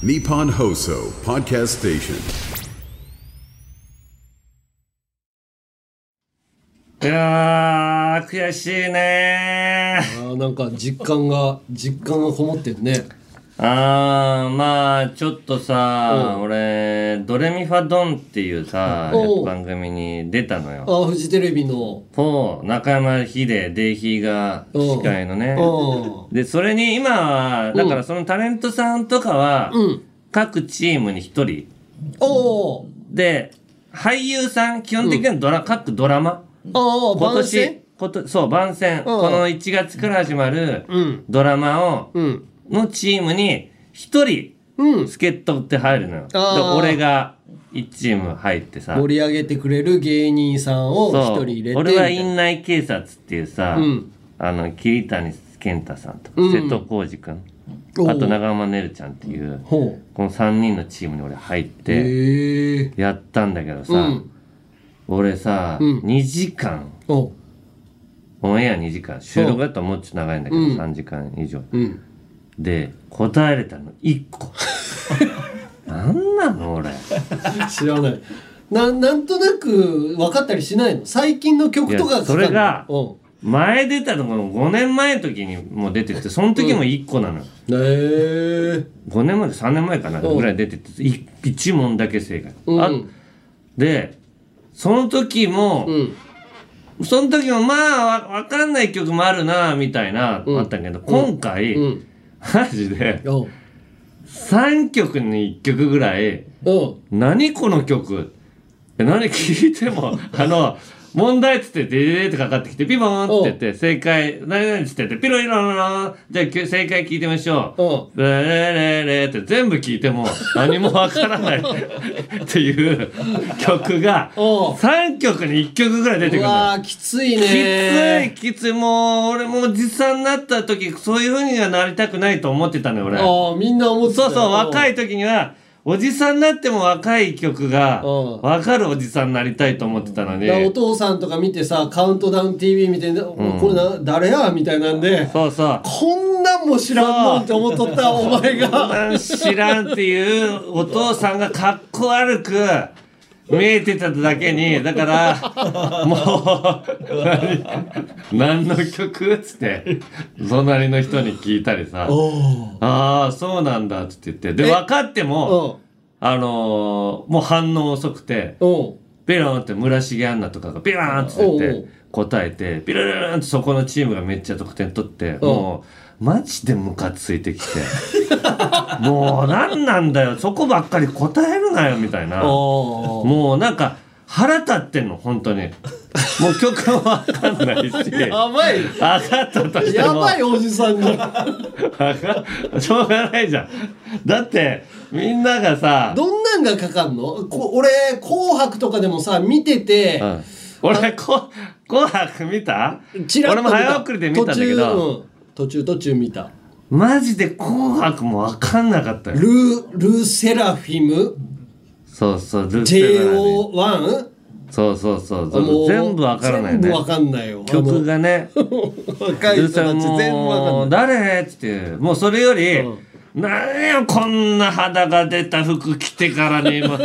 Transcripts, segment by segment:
Nippon Hoso Podcast Station. いやー、悔しいねあーなんか実感が実感がこもってるねあー、まあ、ちょっとさ、う。ん俺、ドレミファドンっていうさ、う。ん番組に出たのよ。あーフジテレビの。そう、中山秀、デイヒーが司会のね。う。で、それに今は、だからそのタレントさんとかは、んうん。各チームに一人。おーで、俳優さん、基本的にはドラ、各ドラマ。ああ今番宣？年、ことそう、番宣。この1月から始まるうん。ドラマを、うんのチームに一人、うん。助っ人って入るのよ。で俺が1チーム入ってさ。盛り上げてくれる芸人さんを一人入れて俺は院内警察っていうさ、うん。あの、桐谷健太さんとか、うん。瀬戸康史くん、おう。あと長山ねるちゃんっていう、ほこの3人のチームに俺入っうて、やったんだけどさ、うん。俺さ、うん。2時間、おオンエア2時間、収録だともうちょっと長いんだけど、うん。3時間以上。うんで、答えれたの1個。なんなの俺。知らない。ななんとなく分かったりしないの？最近の曲とかそれがうん。前出たのが5年前の時にもう出てて、その時も1個なの。よ。へえ5年前か3年前かなうん。ぐらい出てて、1問だけ正解。うん。あで、その時も、うん。その時もまあわわかんない曲もあるなみたいな、うん。あったけど、今回、うんマジで。おう。3曲に1曲ぐらい、何この曲？え何聞いても、あの、問題っつって、でーってかかってきて、ピボーンって言って、正解、何々っつって言って、ピロリロロロじゃあき正解聞いてみましょう。おうレレレレって全部聞いても何もわからないっていう曲がおう3曲に1曲ぐらい出てくうるわーきついきねついきついもう俺もうおじさんになった時そういう風にはなりたくないと思ってたのよ俺ああみんな思ってたそうそう若いい時にはおじさんになっても若い曲がうん。分かるおじさんになりたいと思ってたのに。お父さんとか見てさカウントダウン TV 見て、これな誰やみたいなんでそうそう。こんなんも知らんのんって思っとったお前が。知らんっていうお父さんがかっこ悪く見えてただけにだからもう何何の曲？っつって隣の人に聞いたりさ。ああそうなんだっつって言って。で分かってもあのーもう反応遅くてピローンって村重杏奈とかがピローンって言ってう答えてピローンってそこのチームがめっちゃ得点取ってもうマジでムカついてきて。もう何なんだよ。そこばっかり答えるなよみたいな。もうなんか腹立ってんの本当に。もう曲もわかんないし。やばい。上がったとしても。やばいおじさんにしょうがないじゃん。だってみんながさどんなんがかかんの？こ俺「紅白」とかでもさ見てて、うん。俺こ紅白見た？見た。俺も早送りで見たんだけど、途中,、うん、途中見た。マジで紅白も分かんなかったよ。ルールセラフィム？そうそうルーセラーに JO1 そうそうそう。全部分からないね。全部わかんないよ。曲がね。若い人たち全部わかもうんない。誰？っつってもうそれより、うん。何よこんな肌が出た服着てからにもうい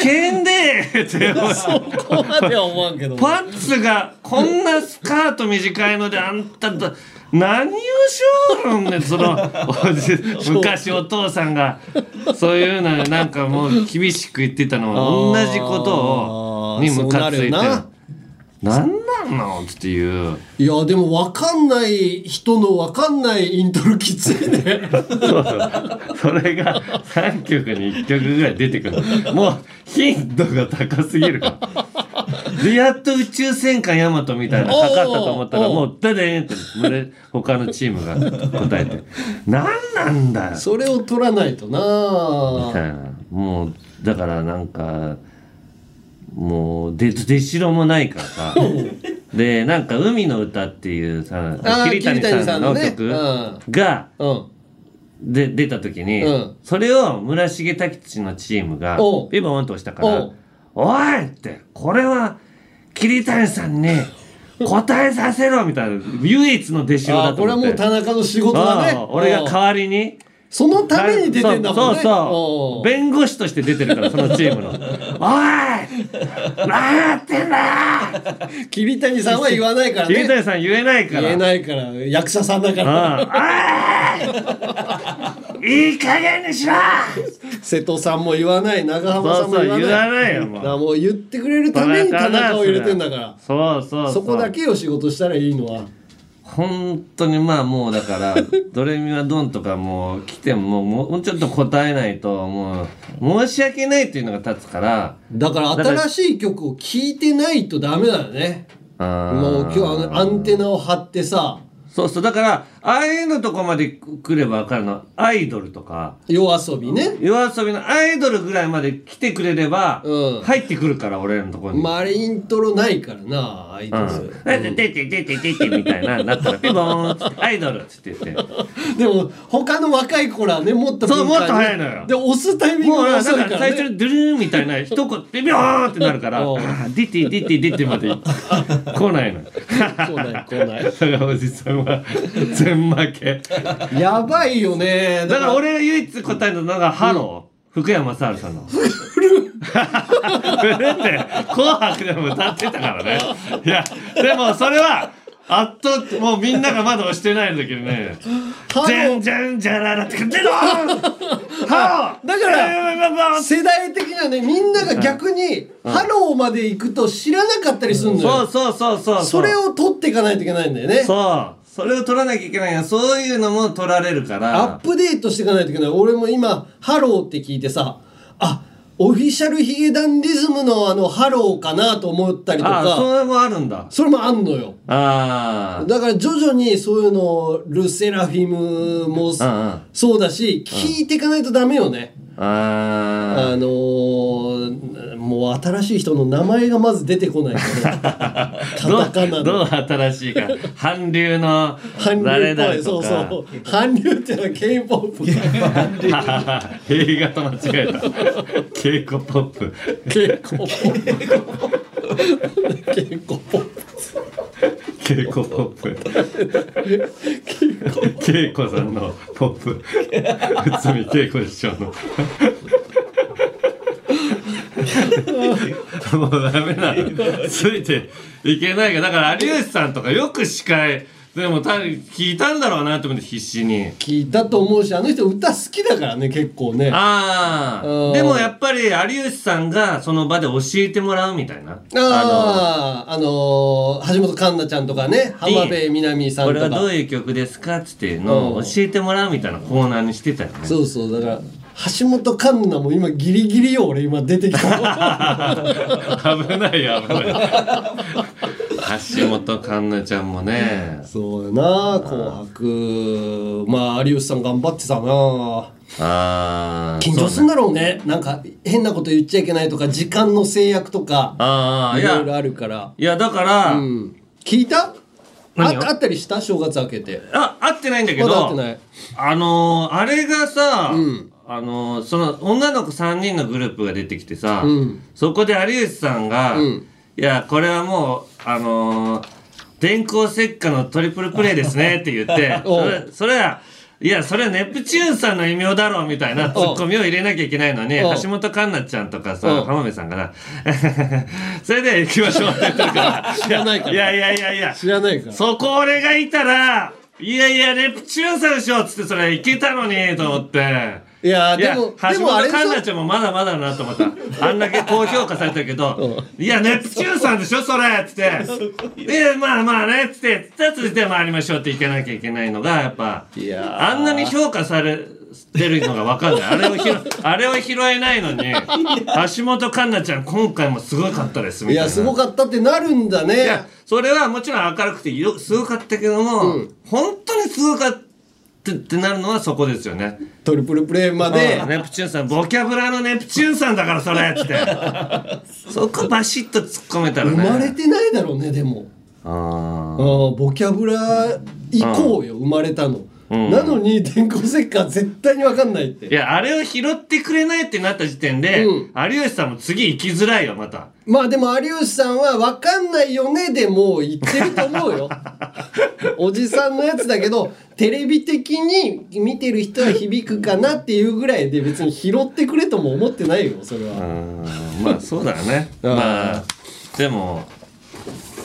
けんでってそこまでは思わんけど。パンツがこんなスカート短いのであんたと何をしょるんその 昔お父さんが。そういうのなんかもう厳しく言ってたの同じことをにムカついて。そうなんのっていう。いやでもわかんない人のわかんないイントロきついね。それが3曲に1曲ぐらい出てくる。もう頻度が高すぎるからでやっと宇宙戦艦ヤマトみたいなのかかったと思ったらもうダデーンって群れ他のチームが 答えて。何なんだよ。それを取らないとみなたいな。もうだからなんかもう出出しろもないからさ。でなんか「海の歌」っていうさ桐谷さんの桐曲がうん。で出た時に、うん。それを村重太吉のチームがピボンと押したからおう「おい!」ってこれは桐谷さんに答えさせろみたいな唯一の弟子ろあだと思って。これはもう田中の仕事だねああ俺が代わりに。そのために出てんだもんね。そうそう弁護士として出てるからそのチームの「おい何やってんだよ!桐谷さんは言わないから」桐ね谷さん言えないから。言えないから。役者さんだから。うん。おいいい加減にしろ。瀬戸さんも言わない長浜さんも言わない。よもう言ってくれるために田中を入れてんだから。そうそうそこだけを仕事したらいいのは。本当にまあもうだから「ドレミはドン」とかもう来てももうちょっと答えないともう申し訳ないっていうのが立つから。だから新しい曲を聴いてないとダメだよね。もう今日あのアンテナを張ってさ。そうそう。だからああいうのとこまで来れば分かるの。アイドルとか。夜遊びね。夜遊びのアイドルぐらいまで来てくれれば、うん。入ってくるから俺らのところに。まああれイントロないからなアイドル、うん、出て出て出て出てみたいななったらピボーンっつってアイドルっつって言って。でも他の若い子らはねもっとそうもっと早いのよ。で押すタイミングもうがなんか遅いからね。最初にドゥルーンみたいな一言でビョーンってなるから出て出て出てまで 来ないの来ない来ない。だからおじさんは全負け。やばいよね。だから俺が唯一答えたのがハロー、福山雅治さんの。フル って「紅白」でも歌ってたからね。いやでもそれは圧倒もうみんながまだ押してない時にね「ハロー。じゃんじゃんじゃらら」って「出 ろハロー。だからら世代的にはねみんなが逆にハローまで行くと知らなかったりするのよ。そうそうそうそう。それを取っていかないといけないんだよね。そうそれを取らなきゃいけないよそういうのも取られるから。アップデートしていかないといけない。俺も今「ハロー」って聞いてさあオフィシャルヒゲダンディズムのあの「ハロー」かなと思ったりとか。あそれもあるんだ。それもあんのよ。ああ。だから徐々にそういうのルセラフィムもそうだし聞いていかないとダメよね。あ。あのー、もう新しい人の名前がまず出てこないからね。カどうタカナどうの新しいか。韓流の誰っぽい。そうそう。韓流ってのは K-POP 映画と間違えた。稽古ポップ。K-POP K-POP 稽古ポップ。稽古さんのポップ。内海稽古師匠のもうダメだ。ついていけないがだから有吉さんとかよく司会。でも多分聞いたんだろうなと思って必死に。聞いたと思うしあの人歌好きだからね結構ね。あうん。あでもやっぱり有吉さんがその場で教えてもらうみたいな。あああのー、橋本環奈ちゃんとかね浜辺美波さんとか。これはどういう曲ですかっつっていうのを教えてもらうみたいなコーナーにしてたよね。そうそうだから橋本環奈も今ギリギリよ俺今出てきた。危ないよ危ない。橋本環奈ちゃんもね。そうやな「紅白」まあ有吉さん頑張ってたな。ああ緊張するんだろうね。なんか変なこと言っちゃいけないとか時間の制約とかああいろいろあるから。いやだから、うん。聞いた？あったりした？正月明けて。あ会ってないんだけまどだ会ってない。あのーあれがさ、うんあのーその女の子3人のグループが出てきてさ、うん。そこで有吉さんが、うん。いやこれはもうあのー電光石火のトリプルプレイですね って言ってそれそれはいやそれはネプチューンさんの異名だろうみたいなツッコミを入れなきゃいけないのに橋本環奈ちゃんとかさ浜辺さんがな。それで行きましょうって言ってるから。知らないから。いやいやいやいや。知らないから。そこ俺がいたら、いやいや、ネプチューンさんでしょっつってそれいけたのに、と思って。いやでも橋本環奈ちゃんもまだまだだなと思った。あんだけ高評価されたけど、いや、ネプチューンさんでしょ？それ。っつって。いや、まあまあね、つって、続いて回りましょうっていけなきゃいけないのが、やっぱ、いやー。あんなに評価されてるのがわかんない。あれを拾、あれを拾えないのに、橋本環奈ちゃん今回もすごかったです、みたいな。いやすごかったってなるんだいやねそれはもちろん明るくてよすごかったけども、うん。本当にすごかったってなるのはそこですよね。トリプルプレイまで。うんネプチューンさん。ボキャブラのネプチューンさんだからそれっつって。そこバシッと突っ込めたらね。生まれてないだろうねでも。ああーボキャブラ以降よ生まれたのなのに電光石火絶対にわかんないっていや、あれを拾ってくれないってなった時点で、うん有吉さんも次行きづらいよ、また。まあでも有吉さんは分かんないよねでもう言ってると思うよ。おじさんのやつだけど、テレビ的に見てる人は響くかなっていうぐらいで別に拾ってくれとも思ってないよ、それうは。ん、まあそうだよね。まあ、でも、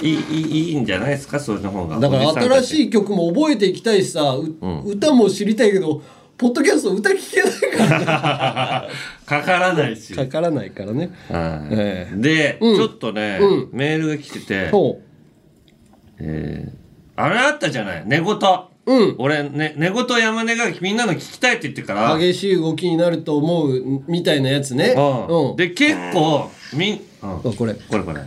いい、いいんじゃないですか、それの方が。だから新しい。い曲も覚えていきたいしさ、う歌も知りたいけど、ポッドキャスト歌聞けないからね。かからないし。かからないからね。はいええで、うんちょっとね、うんメールが来てて、そえーあれあったじゃない？寝言。う。うん。俺、ね、寝言山根がみんなの聞きたいって言ってから、激しい動きになると思うみたいなやつね。うんうん。で、結構、みん、うん、あこれ。これこれ。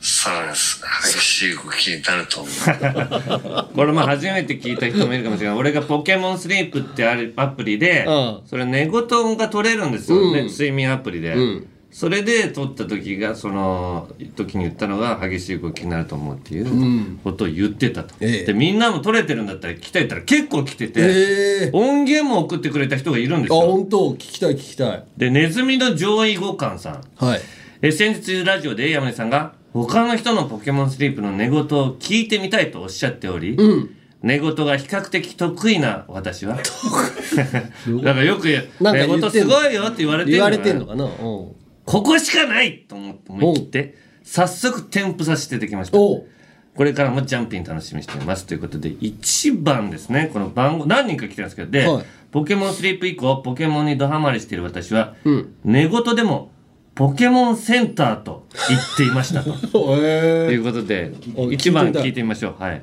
そうです。激しい動きになると思う。これまあ初めて聞いた人もいるかもしれない。俺がポケモンスリープってあるアプリでうん、それ寝言が取れるんですよ、うんね睡眠アプリで。うんそれで撮った時が、その時に言ったのが激しい動きになると思うっていうことを言ってたと。ええで、みんなも撮れてるんだったら聞きたいって言ったら結構来てて、ええ音源も送ってくれた人がいるんですあ、よ。本当？聞きたい聞きたい。で、ネズミの上位互換さん。はい。え先日ラジオで山根さんが他の人のポケモンスリープの寝言を聞いてみたいとおっしゃっており、うん。寝言が比較的得意な私は？だからよく寝言すごいよって言われてる言われてんのかかな？うん。ここしかないと思って思い切って早速添付させていきました。これからもジャンピン楽しみにしています。ということで1番ですねこの番号何人か来てるんですけどで、はい。ポケモンスリープ以降ポケモンにドハマりしている私は、うん。寝言でもポケモンセンターと言っていましたと。とえいうことでお1番聞いてみましょう。はい。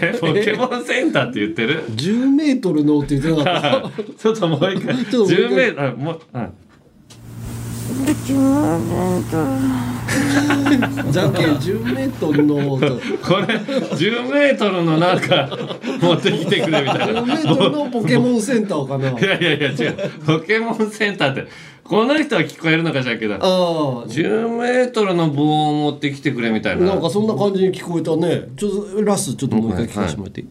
えポケモンセンターって言ってる？ー、10メートルのって言ってなかっ ちょっともう一回。ちょっともう一回。10メートルあもう、うん。た。じゃんけん10メートルの音。これ10メートルのなんか持ってきてくれみたいな10メートルのポケモンセンターかな。いやいやいや違うポケモンセンターってこの人は聞こえるのかしらんけどああ。10メートルの棒を持ってきてくれみたいななんかそんな感じに聞こえたね。ちょっとラスちょっともう一回聞かせてもらっていい、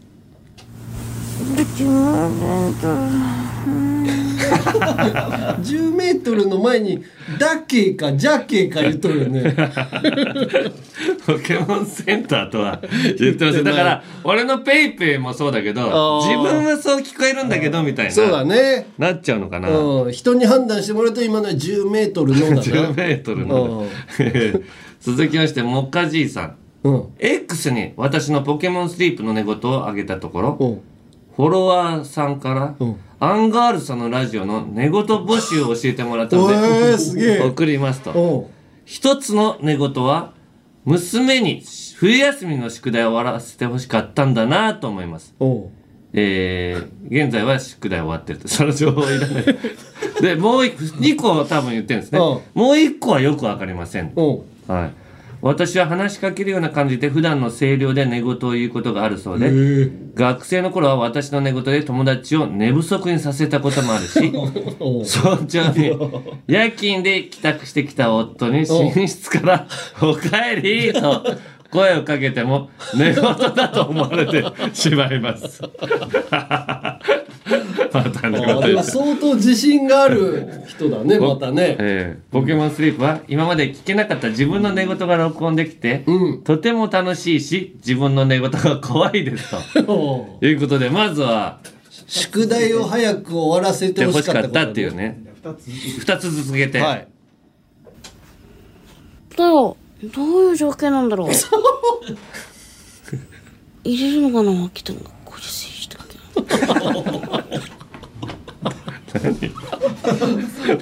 10メートルの前に「だけ」か「じゃけ」か言っとるよね。ポケモンセンターとは言ってますだから俺のペイペイもそうだけど自分はそう聞こえるんだけどみたいなそうだね。なっちゃうのかな、うん、人に判断してもらうと今のは10メートルのだな。10メートルの 続きましてモカじいさんうん。X に私のポケモンスリープの寝言をあげたところ、うん。フォロワーさんから、うんアンガールズさんのラジオの寝言募集を教えてもらったので、おえーすげえ送りますと。一つの寝言は、娘に冬休みの宿題を終わらせてほしかったんだなと思います。えー、現在は宿題終わってると。その情報いらない。で、もう一二個多分言ってるんですね。うもう一個はよくわかりません。はい。私は話しかけるような感じで普段の声量で寝言を言うことがあるそうで、学生の頃は私の寝言で友達を寝不足にさせたこともあるし、早朝に夜勤で帰宅してきた夫に寝室から「おかえり!」と声をかけても寝言だと思われてしまいます。相当自信がある人だねまたね。ええポケモンスリープは今まで聞けなかった自分の寝言が録音できて、うん。とても楽しいし自分の寝言が怖いですと。いうことでまずは宿題を早く終わらせてで欲しほしかったたっていうね2つ続けて、はい。だよどういう条件なんだろう。入れるのかな秋田がこれ選手って書け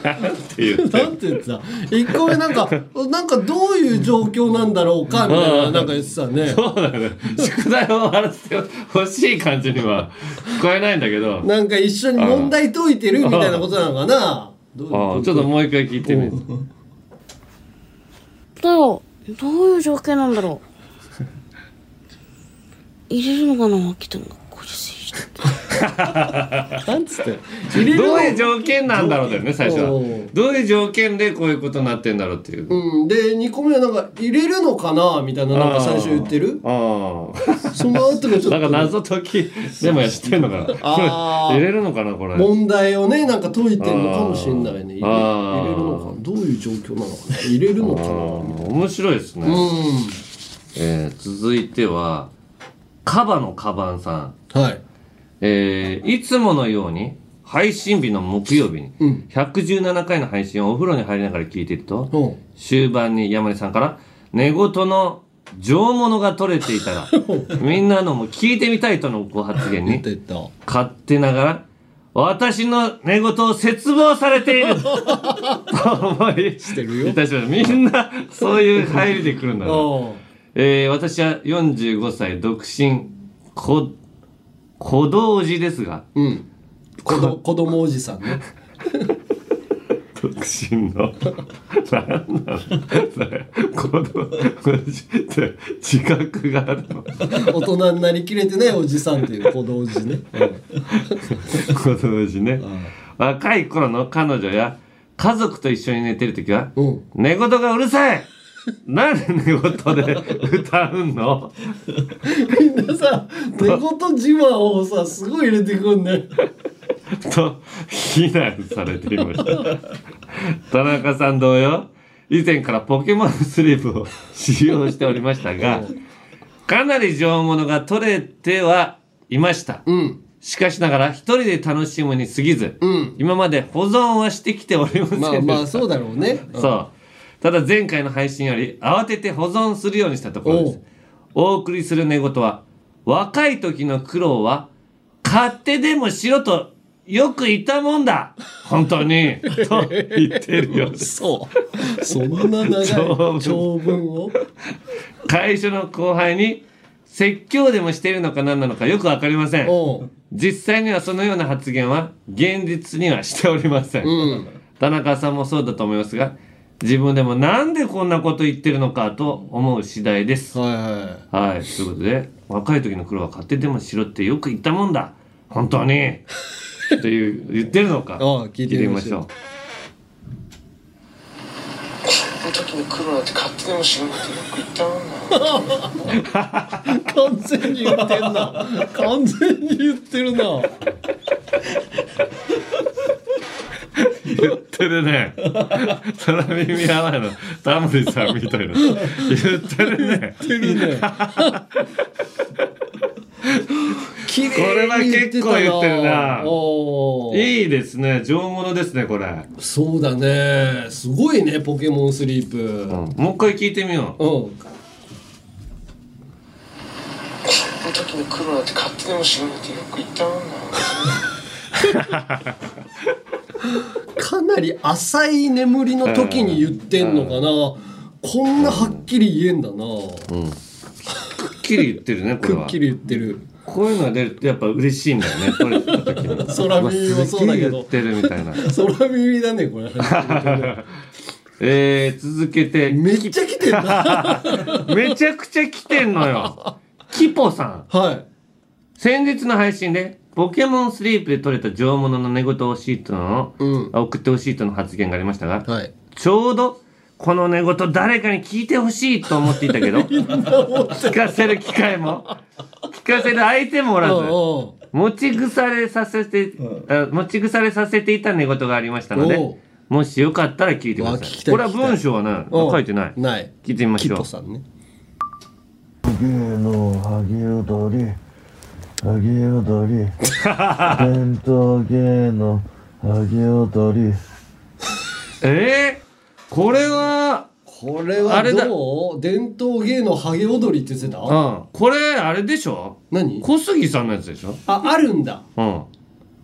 ないなんて言ってなんて言ってた一個目なんかなんかどういう状況なんだろうかみたいななんか言ってたねそうだね宿題を終わらせてほしい感じには聞こえないんだけどなんか一緒に問題解いてるみたいなことなのかなああちょっともう一回聞いてみるだよどういう条件なんだろう入れるのかな秋田がこれ選手って。書 けなんつってどういう条件なんだろうだよね最初は。どういう条件でこういうことになってんだろうっていう、うん。で2個目はなんか入れるのかなみたいななんか最初言ってる？ああその後がちょっと。なんか謎解きでもやってんのかな。あー。入れるのかなこれ。問題をねなんか解いてんのかもしれないね。入れ入れるのかな。どういう状況なのかな入れるのかな。面白いですね、うえー続いてはカバのカバンさんん。はいえーいつものように配信日の木曜日にうん。117回の配信をお風呂に入りながら聞いていると、う。ん終盤に山根さんから寝言の上物が取れていたら みんなのも聞いてみたいとのご発言に勝手ながら私の寝言を絶望されている。と思いしてるよ。いたしまみんなそういう入りで来るんだな、う。んえー私は45歳独身子子同時ですが。うん。子ど子供おじさんね。独身の。何なのそれ。子供って自覚があるの。大人になりきれてないおじさんっていう子同時ね、子同時ね。若い頃の彼女や家族と一緒に寝てる時はうん。寝言がうるさいなんで寝言で歌うの？みんなさ寝言自慢をさすごい入れてくんね。と非難されていました。田中さん同様以前からポケモンスリープを使用しておりましたがかなり上物が取れてはいました。うん。しかしながら一人で楽しむに過ぎず、うん。今まで保存はしてきておりませんでした、まあまあそうだろうね。そうただ前回の配信より慌てて保存するようにしたところです。お送りする寝言は若い時の苦労は買ってでもしろとよく言ったもんだ。本当に。と言ってるようです。そう。そんな長い長文を？会社の後輩に説教でもしているのか何なのかよくわかりません。実際にはそのような発言は現実にはしておりません、うん。田中さんもそうだと思いますが自分でもなんでこんなこと言ってるのかと思う次第です。はいははい。ということで若い時の苦労は買ってでもしろってよく言ったもんだ。本当に。っていう言ってるのか。ああ聞いてみましょう。時の苦労なんて勝手でもしろってよく言ったもんな。い 完全に言ってんな。完全に言ってるな言ってるね。空耳合わないの。タモリさんみたいな。言ってるね。言ってるね。これは結構言ってるな。いいですね。上物ですねこれ、そうだね。すごいねポケモンスリープ。うん。もう一回聞いてみよう。うん。この時の苦労なんて勝手でもしろってよく言ったもんな。かなり浅い眠りの時に言ってんのかな。こんなはっきり言えんだな。くっきり言ってるねこれは。くっきり言ってる。こういうのが出るとやっぱ嬉しいんだよね。取れ空耳もそうだけど。ってるみたいな空耳だねこれ。えー、続けて。めっちゃ来てんなめちゃくちゃ来てんのよ。キポさん。はい。先日の配信でポケモンスリープで取れた上物の寝言を欲しいとの、うん。送ってほしいとの発言がありましたが、はい。ちょうどこの寝言誰かに聞いてほしいと思っていたけど 聞かせる機会も聞かせる相手もおらずうんうん。持ち腐れさせて、あ持ち腐れさせていた寝言がありましたのでおう。もしよかったら聞いてくださわ聞きたいい。これは文章はねうん。書いてない。ない。聞いてみましょう。キポさんね。芸のハゲ踊りハゲ踊り。伝統芸のハゲ踊り。えー、これはこれはあれだ。どう？伝統芸能ハゲ踊りって言ってた？うん。これあれでしょ？何？小杉さんのやつでしょ？ああるんだ。うん。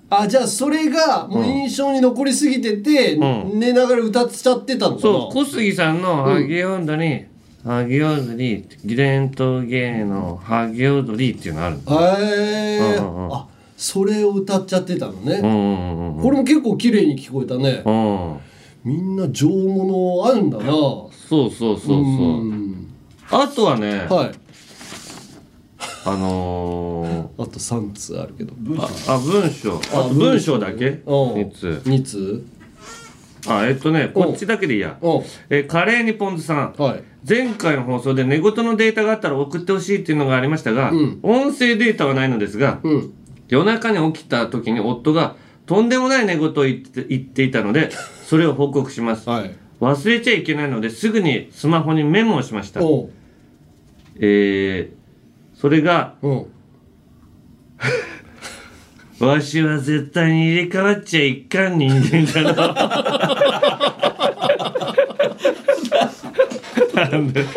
あじゃあそれがもう印象に残りすぎてて、うん。寝ながら歌っちゃってたのかな？そう小杉さんの「ハゲ踊り」ハゲ踊り伝統芸能ハゲ踊りっていうのあるへえ、うんうんうん。あそれを歌っちゃってたのね、うんうんうんこれも結構綺麗に聞こえたね、うん。うんみんな上物あるんだな。そうそうそうそう。うん。あとはねはい。あの あと3通あるけど。ああ文章。あと文章。だけ？うん。3つ。2通あえっとねこっちだけでいいや。う。んえーカレーにポンズさん。はい。前回の放送で寝言のデータがあったら送ってほしいっていうのがありましたが、ん。音声データはないのですが、うん。夜中に起きた時に夫がとんでもない寝言を言って言っていたので それを報告します。はい。忘れちゃいけないのですぐにスマホにメモをしました。えー、それがうん わしは絶対に入れ替わっちゃいかん人間だな。なんで？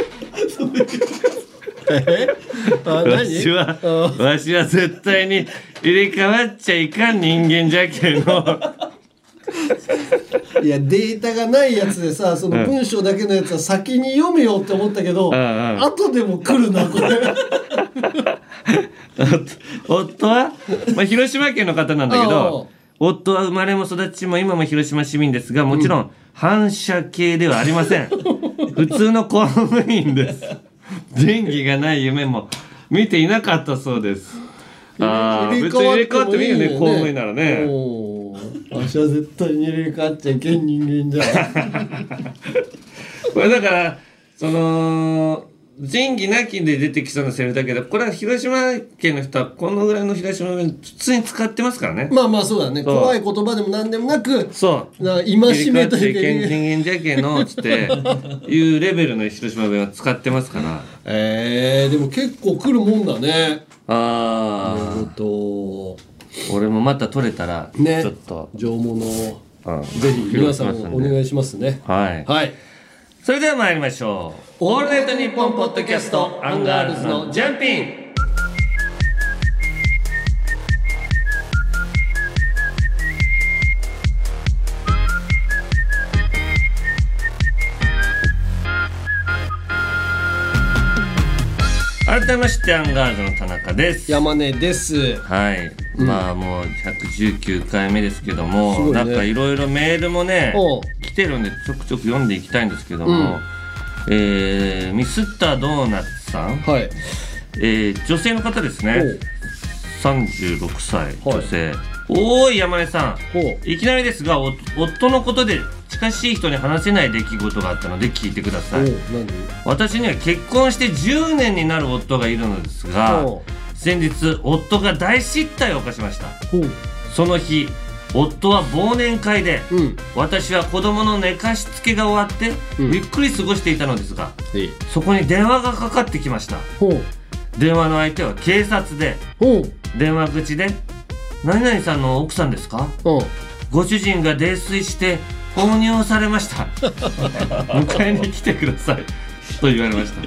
あわ何しはわしは絶対に入れ替わっちゃいかん人間じゃけのいやデータがないやつでさその文章だけのやつは先に読めよって思ったけどん。うん後でも来るなこれ。夫は、まあ、広島県の方なんだけど夫は生まれも育ちも今も広島市民ですがもちろん反射系ではありません。普通の公務員です。前儀がない夢も見ていなかったそうです。ああ別に入れ替わってもいいよね公務員ならねおー私は絶対に入れ替わっちゃいけん人間じゃ。んこれだからその前儀なきで出てきそうなセリフだけどこれは広島県の人はこのぐらいの広島弁普通に使ってますからね。まあまあそうだね。怖い言葉でも何でもなくそう。な戒めといけん人間じゃけのつっていうレベルの広島弁は使ってますから。えー、でも結構来るもんだね。あえっとあ俺もまた取れたらね。ちょっと、上物を。うん。ぜひ皆さんお願いしますね。はい。はい。それでは参りましょう「オールナイトニッポン」ポッドキャストアンガールズのジャンピン。改めましてアンガールズの田中です。山根です。はい、まあもう119回目ですけども、ね。なんかいろいろメールもねおう。来てるんでちょくちょく読んでいきたいんですけども、えーミスったドーナツさん、はい。えー女性の方ですね。おう。36歳はい。女性、おーい山根さんいきなりですがお夫のことで近しい人に話せない出来事があったので聞いてください。私には結婚して10年になる夫がいるのですがお先日夫が大失態を犯しました。その日夫は忘年会でうん。私は子供の寝かしつけが終わって、うん。ゆっくり過ごしていたのですがええ。そこに電話がかかってきました。電話の相手は警察で電話口で「何々さんの奥さんですか？うん。ご主人が泥酔して放尿されました。迎えに来てください」と言われました。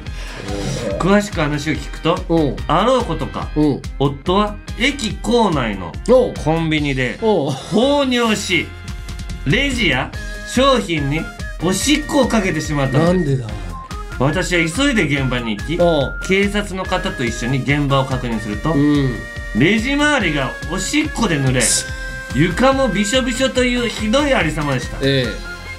詳しく話を聞くとう。んあろうことかう。ん夫は駅構内のコンビニで放尿しレジや商品におしっこをかけてしまったなんでだ？私は急いで現場に行き警察の方と一緒に現場を確認するとうん。レジ周りがおしっこで濡れ床もびしょびしょというひどいありさまでした。え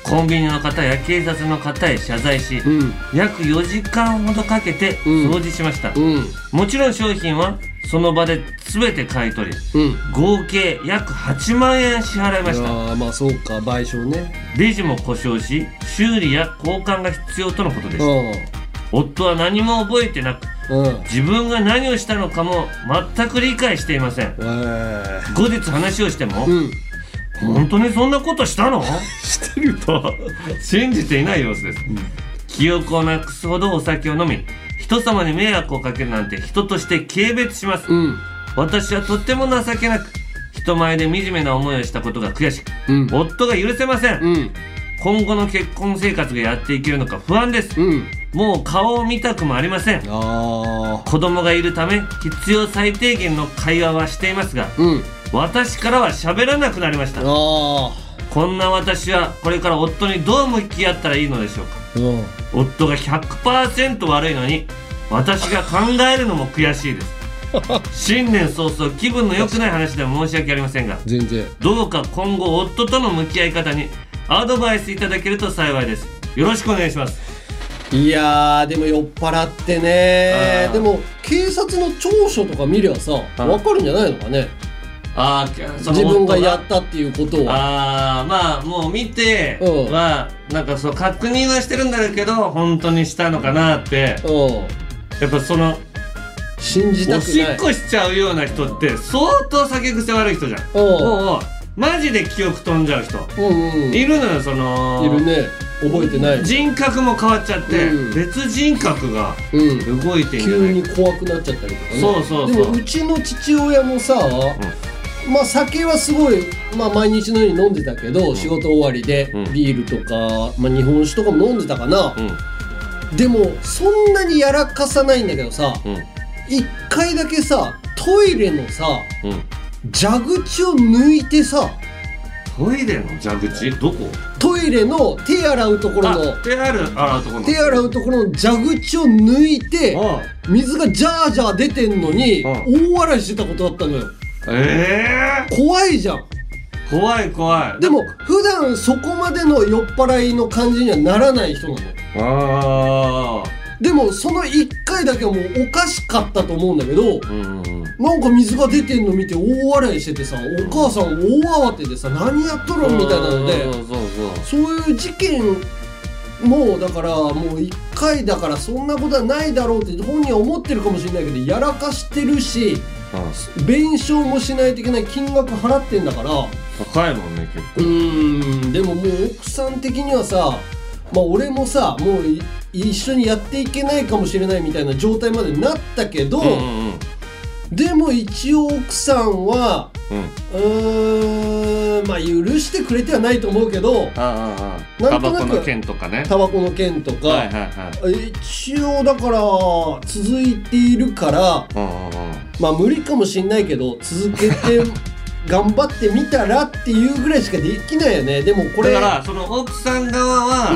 コンビニの方や警察の方へ謝罪しえうん。約4時間ほどかけてうん。掃除しました、うん。もちろん商品はその場で全て買い取りうん。合計約8万円支払いました。ああまあそうか賠償ね。レジも故障し修理や交換が必要とのことでしたう夫は何も覚えてなくんうん。自分が何をしたのかも全く理解していません。え後日話をしても、えうん本当にそんなことしたの？してると信じていない様子です、記憶をなくすほどお酒を飲み人様に迷惑をかけるなんて人として軽蔑します、うん。私はとっても情けなく人前で惨めな思いをしたことが悔しく、うん。夫が許せません、うん。今後の結婚生活がやっていけるのか不安です、うん。もう顔を見たくもありません。子供がいるため必要最低限の会話はしていますがうん私からは喋らなくなりました。あこんな私はこれから夫にどう向き合ったらいいのでしょうか。あうん。夫が100%悪いのに私が考えるのも悔しいです。新年早々気分の良くない話でも申し訳ありませんが全然。どうか今後夫との向き合い方にアドバイスいただけると幸いです。よろしくお願いします。いやーでも酔っ払ってねでも警察の調書とか見りゃさあわかるんじゃないのかねああその自分がや本ったっていうことは。ああまあもう見てうん。はなんかそう確認はしてるんだけど本当にしたのかなって。うん。やっぱその信じたおくない。しっこしちゃうような人って相当酒癖悪い人じゃん。うん。もうマジで記憶飛んじゃう人。うんうん。いるのよそのいるね。覚えてない。人格も変わっちゃって、うん。別人格がうん。動いてんじゃ急ないに怖くなっちゃったりとかね。そうそうそう。でもうちの父親もさ、まあ酒はすごい、まあ、毎日のように飲んでたけど、仕事終わりでうん。ビールとか、まあ、日本酒とかも飲んでたかな、うん。でもそんなにやらかさないんだけどさうん。一回だけさトイレのさうん。蛇口を抜いてさトイレの蛇口？どこ？トイレの手洗うところのあ手洗う洗うところ手洗うところの蛇口を抜いてあ水がジャージャー出てんのにう大笑いしてたことあったのよええ怖いじゃん。ー、怖い怖い。でも普段そこまでの酔っ払いの感じにはならない人なのああでもその1回だけはもうおかしかったと思うんだけどうんうんうん。なんか水が出てんの見て大笑いしててさお母さん大慌てでさ何やっとるんみたいなのでそうそうそう。そういう事件もうだからもう1回だからそんなことはないだろうって本人は思ってるかもしれないけどやらかしてるし弁償もしないといけない金額払ってんだから。高いもんね結うーん。でももう奥さん的にはさまあ俺もさもうい一緒にやっていけないかもしれないみたいな状態までなったけど、構うんうんうん。でも一応奥さんはうん。うーんまあ許してくれてはないと思うけどああタバコの剣とかね。タバコの件とか、はいはいはい。一応だから続いているからうんうんうん。まあ無理かもしんないけど続けて 頑張ってみたらっていうぐらいしかできないよね。でもこれだからその奥さん側は、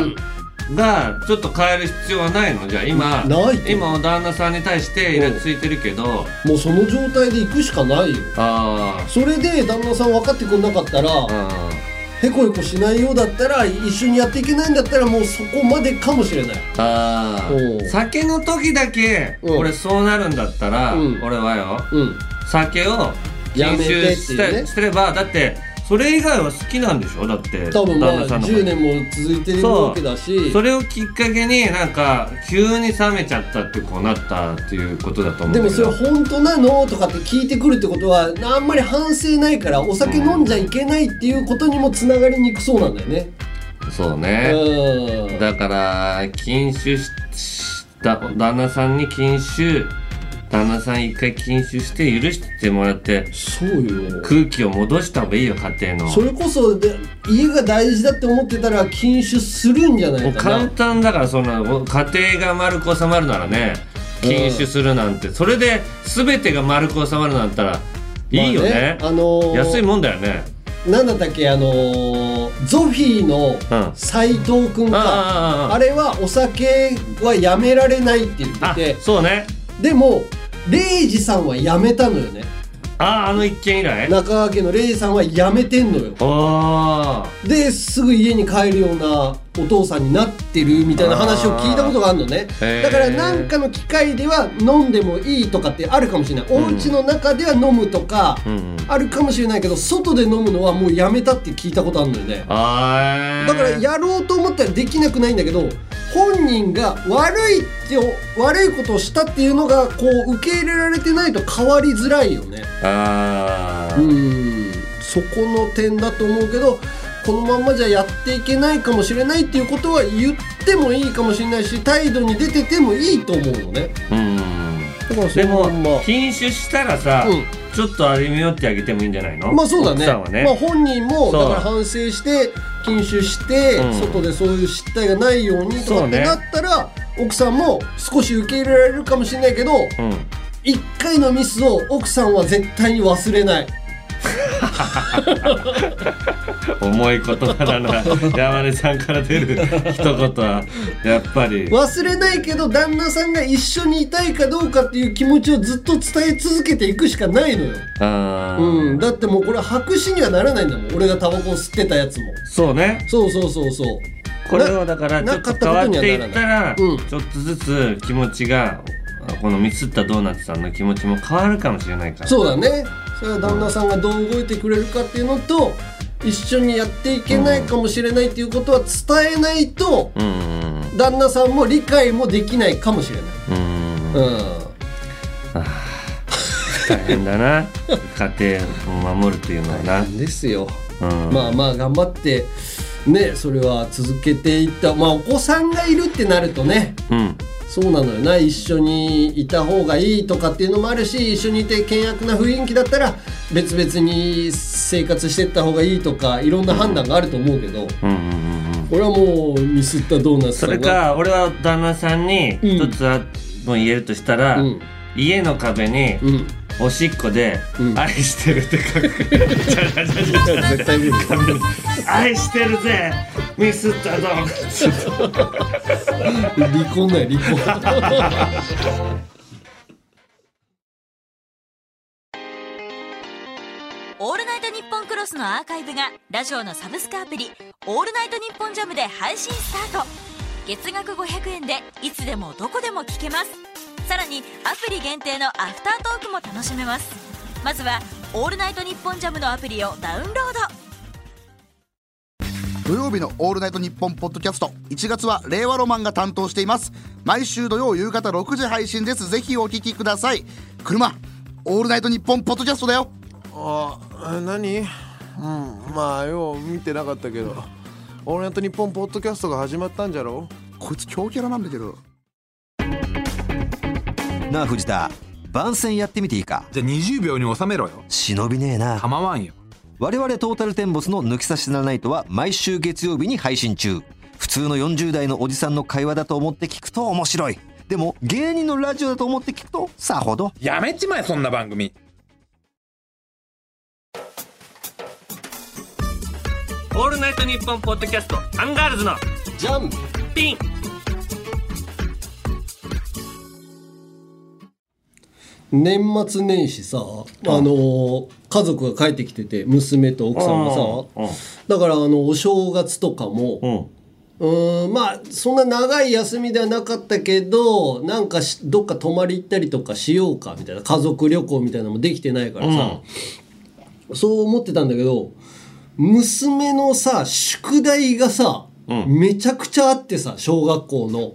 がちょっと変える必要はないの。じゃあ今ないと。今旦那さんに対してイラついてるけど。もうその状態で行くしかないよ。あそれで旦那さん分かってくんなかったらあうんへこへこしないようだったら一緒にやっていけないんだったらもうそこまでかもしれない。ああ。酒の時だけうん。俺そうなるんだったら、うん。俺はよ。うん。酒を禁酒してねすればだってそれ以外は好きなんでしょ？だって多分まあ旦那さんの10年も続いてるわけだし。それをきっかけになんか急に冷めちゃったってこうなったっていうことだと思うんでもそれ本当なの？とかって聞いてくるってことはあんまり反省ないからお酒飲んじゃいけないっていうことにもつながりにくそうなんだよね。そうね、うん。だから禁酒しした旦那さんに禁酒旦那さん一回禁酒して許してもらってそうよ。空気を戻した方がいいよ家庭の。それこそで家が大事だって思ってたら禁酒するんじゃなもいうか簡な。単だからそんな家庭が丸く収まるならね禁酒するなんて。それで全てが丸く収まるなんたらいいよね,、まああのー安いもんだよね。なんだったっけあのーゾフィーのうん。斎藤君か、あああれはお酒はやめられないって言あってて。そうねでもレイジさんはやめたのよね。あああの一件以来？中川家のレイジさんはやめてんのよ。ああですぐ家に帰るようなお父さんになってるみたいな話を聞いたことがあるのね。だから何かの機会では飲んでもいいとかってあるかもしれない、お家の中では飲むとかうんうん。あるかもしれないけど外で飲むのはもうやめたって聞いたことあるのよね。だからやろうと思ったらできなくないんだけど本人が悪いって悪いことをしたっていうのがこう受け入れられてないと変わりづらいよね。あうーん。そこの点だと思うけどこのまんまじゃやっていけないかもしれないっていうことは言ってもいいかもしれないし態度に出ててもいいと思うのね。うん。だからそでものまんま禁酒したらさ、うん。ちょっと歩み寄ってあげてもいいんじゃないの？まあそうだね。ね、まあ、本人もだから反省して禁酒して、うん外でそういう失態がないようにとそうね。かってなったら、奥さんも少し受け入れられるかもしれないけどうん。一回のミスを奥さんは絶対に忘れない重い言葉だな山根さんから出る一言はやっぱり。忘れないけど旦那さんが一緒にいたいかどうかっていう気持ちをずっと伝え続けていくしかないのよ、あー。うん、だってもうこれ白紙にはならないんだもん。俺がタバコを吸ってたやつも。そうね。そうそうそうそう。これをだからちょっと変わっていったら、うんちょっとずつ気持ちがこのミスったドーナツさんの気持ちも変わるかもしれないから。そうだね。それは旦那さんがどう動いてくれるかっていうのと一緒にやっていけないかもしれないっていうことは伝えないと旦那さんも理解もできないかもしれない。うん。うん。うん大変だな。家庭を守るっていうのはな、ですよ。うん。まあまあ頑張ってねそれは続けていった。まあお子さんがいるってなるとね。うんそうなのよ。な一緒にいた方がいいとかっていうのもあるし一緒にいて険悪な雰囲気だったら別々に生活していった方がいいとかいろんな判断があると思うけど、うんうんうんうん。これはもうミスったドーナツそれか俺は旦那さんに一つあも言えるとしたら、うん。家の壁にうん。おしっこでうん「愛してる」って書く、絶対無理愛してるぜ。ミスったドーナツ離婚だよ離婚。オールナイトニッポンクロスのアーカイブがラジオのサブスクアプリ「オールナイトニッポンジャムで配信スタート。月額500円でいつでもどこでも聞けます。さらにアプリ限定のアフタートークも楽しめます。まずは「オールナイトニッポンジャムのアプリをダウンロード土曜日の「オールナイトニッポン」ポッドキャスト。1月は令和ロマンが担当しています。毎週土曜夕方6時配信です。ぜひお聞きください。車オールナイトニッポンポッドキャストだよ。あえ何？うんまあよう見てなかったけど「オールナイトニッポン」ポッドキャストが始まったんじゃろ？こいつ強キャラなんだけど。なあ藤田。番宣やってみていいか？じゃあ20秒に収めろよ。忍びねえな。構わんよ我々トータルテンボスの抜き差しならないとは毎週月曜日に配信中。普通の40代のおじさんの会話だと思って聞くと面白い。でも芸人のラジオだと思って聞くとさほど。やめちまえそんな番組。オールナイトニッポンポッドキャストアンガールズのジャン。ピン。年末年始さあのー家族が帰ってきてて娘と奥さんがさだからあのお正月とかもうーんまあそんな長い休みではなかったけどなんかしどっか泊まり行ったりとかしようかみたいな家族旅行みたいなのもできてないからさ、そう思ってたんだけど娘のさ宿題がさ、めちゃくちゃあってさ小学校の。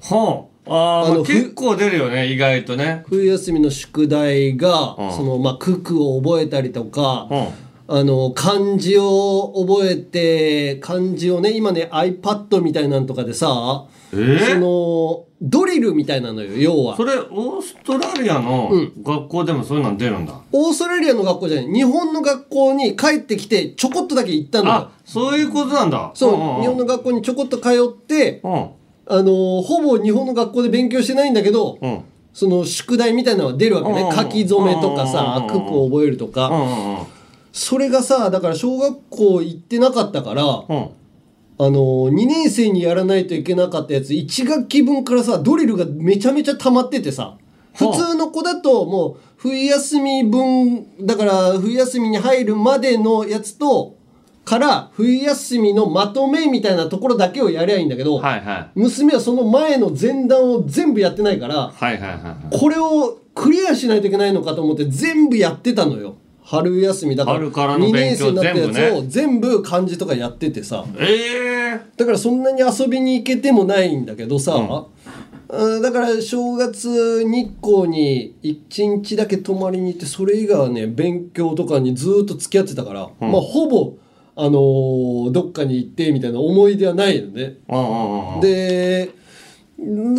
はああのまあ結構出るよね意外とね。冬休みの宿題が、うん。そのまあ九九を覚えたりとか、うん。あの漢字を覚えて漢字をね今ね iPad みたいなんとかでさ、えー？そのドリルみたいなのよ要は。それオーストラリアの学校でもそういうの出るんだ、オーストラリアの学校じゃない。日本の学校に帰ってきてちょこっとだけ行ったのよ。あそういうことなんだ。そう、んんん。日本の学校にちょこっと通って、うんあのほぼ日本の学校で勉強してないんだけど、うん。その宿題みたいなのが出るわけね、うん。書き初めとかさ、うん九九を覚えるとか、それがさだから小学校行ってなかったから、うん。あの2年生にやらないといけなかったやつ1学期分からさドリルがめちゃめちゃ溜まっててさ普通の子だともう冬休み分だから冬休みに入るまでのやつとから冬休みのまとめみたいなところだけをやりゃいいんだけど、はいはい。娘はその前の前段を全部やってないからはいはいはいはい。これをクリアしないといけないのかと思って全部やってたのよ。春休みだから。春からの2勉強年生になったやつを全部漢字とかやっててさ。ええ。だからそんなに遊びに行けてもないんだけどさ、うん。だから正月日光に1日だけ泊まりに行ってそれ以外はね勉強とかにずーっと付き合ってたから、まあほぼあのーどっかに行ってみたいな思い出はないのね。うんうんうんで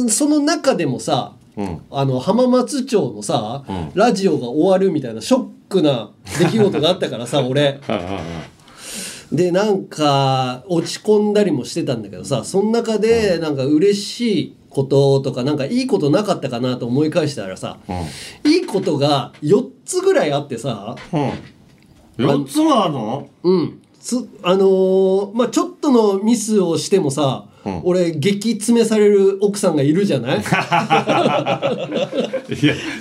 ん。その中でもさうん。あの浜松町のさ、うん。ラジオが終わるみたいなショックな出来事があったからさ 俺。でなんか落ち込んだりもしてたんだけどさその中でなんか嬉しいこととかなんかいいことなかったかなと思い返したらさ、いいことが4つぐらいあってさ、うん。4つもあるの？うん。つあのーまあちょっとのミスをしてもさ、俺激詰めされる奥さんがいるじゃない？いや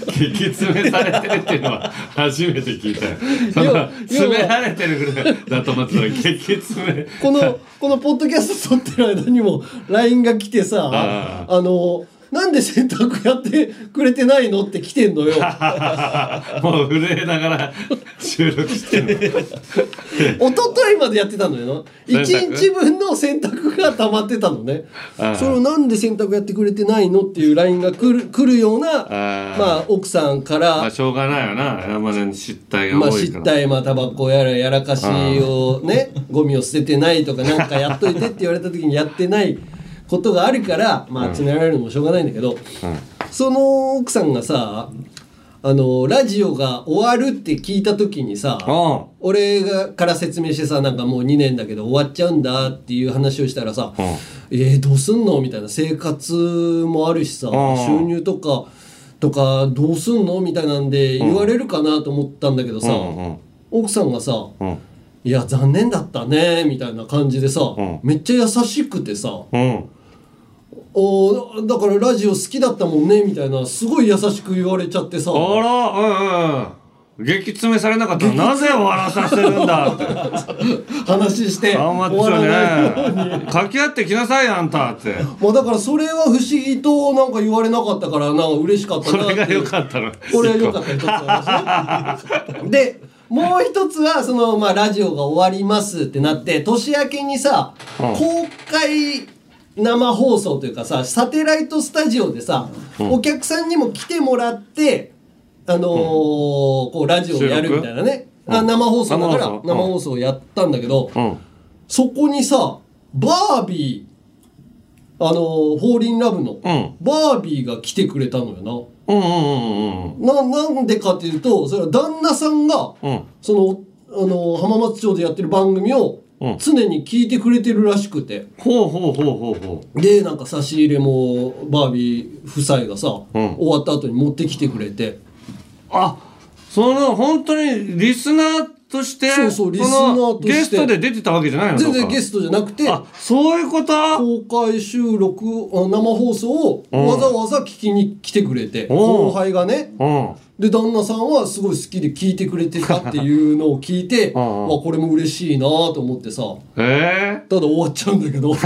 激詰めされてるっていうのは初めて聞いたよ。その要は詰められてるぐらいだと思ってたら激詰め。このこのポッドキャスト撮ってる間にも LINE が来てさああ。のなんで洗濯やってくれてないのって来てんのよ。もう震えながら収録してんの。一昨日までやってたのよ。洗一濯日分の洗濯が溜まってたのね。ああそれをなんで洗濯やってくれてないのっていう LINE が来る来るようなああまあ奥さんからまあしょうがないよな。山根の失態がまあ、多いから、失態、まあ、タバコやらやらかしをね、ゴミを捨ててないとか、なんかやっといてって言われた時にやってないことがあるから、まあ、詰められるのもしょうがないんだけど、その奥さんがさ、あの、ラジオが終わるって聞いた時にさ、俺がから説明してさ、なんかもう2年だけど終わっちゃうんだっていう話をしたらさ、えー、どうすんの？みたいな生活もあるしさ、収入とか、とかどうすんの？みたいなんで言われるかなと思ったんだけどさ、奥さんがさ「いや残念だったね」みたいな感じでさ、めっちゃ優しくてさ、おだからラジオ好きだったもんねみたいなすごい優しく言われちゃってさ。あらうんうん。激詰めされなかったらなぜ終わらさせるんだって。話して。あんまっち終わらないようょね掛け合ってきなさいあんたって。もうだからそれは不思議となんか言われなかったからなんか嬉しかったなってこれが良かったの。これは良かった一でもう一つはその、まあ、ラジオが終わりますってなって年明けにさ、うん。公開生放送というかさサテライトスタジオでさ、うん。お客さんにも来てもらってあのーこうラジオをやるみたいなね、収録？あ生放送だから生放送？をやったんだけど、そこにさバービーあのーフォーリンラブの、バービーが来てくれたのよな。うんうんうんうんななんでかっていうとそれは旦那さんが、うん。そのあの浜松町でやってる番組を常に聞いてくれてるらしくて、ほうほうほうほうほでなんか差し入れもバービー夫妻がさ、終わった後に持ってきてくれて。あその本当にリスナーとしてそうそうリスナーとして。ゲストで出てたわけじゃないの全然ゲストじゃなくてあそういうこと？公開収録あ生放送をうんわざわざ聞きに来てくれて、うん。後輩がね、うんで旦那さんはすごい好きで聞いてくれてたっていうのを聞いて、わこれも嬉しいなと思ってさ。えただ終わっちゃうんだけど。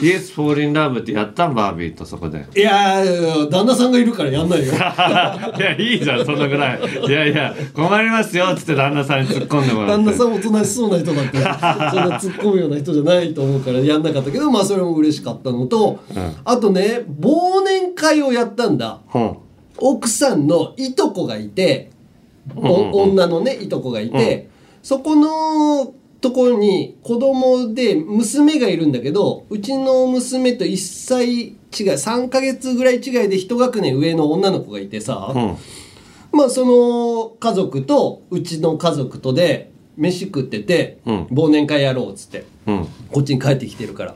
イエス・フォーリン・ラブってやったんバービーとそこで。いやー旦那さんがいるからやんないよ。いやいいじゃんそのぐらい。いやいや困りますよっつって旦那さんに突っ込んでもらって。旦那さんおとなしそうな人だってそんな突っ込むような人じゃないと思うからやんなかったけどまあそれも嬉しかったのと、あとね忘年会をやったんだ、奥さんのいとこがいて、女のねいとこがいて、そこのところに子供で娘がいるんだけどうちの娘と1歳違い3ヶ月ぐらい違いで一学年上の女の子がいてさ、まあその家族とうちの家族とで飯食ってて、忘年会やろうっつって、うん。こっちに帰ってきてるから。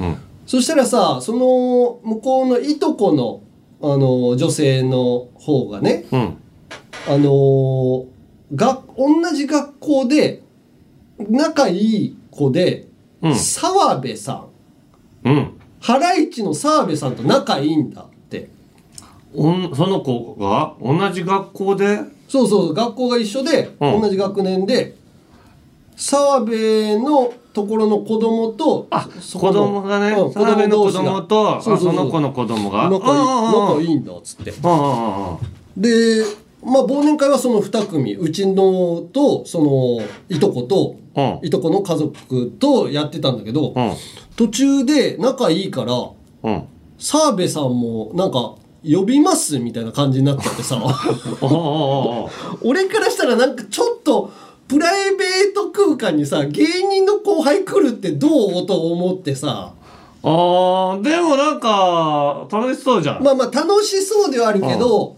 うん。そしたらさその向こうのいとこのあの女性の方がね、うん。あのが同じ学校で仲いい子で、澤部さん。うん。ハライチの澤部さんと仲いいんだって。おんその子が同じ学校で？そうそう学校が一緒で、うん。同じ学年で澤部のところの子供とそこ子の供がねうん澤部の子供とあその子の子供が。仲いいうんだっつって。でまあ忘年会はその2組うちのとそのいとこと、いとこの家族とやってたんだけど、途中で仲いいから澤部さんもなんか呼びますみたいな感じになっちゃってさ。俺からしたらなんかちょっとプライベート空間にさ芸人の後輩来るってどうと思ってさ。あーでもなんか楽しそうじゃん。まあまあ楽しそうではあるけど、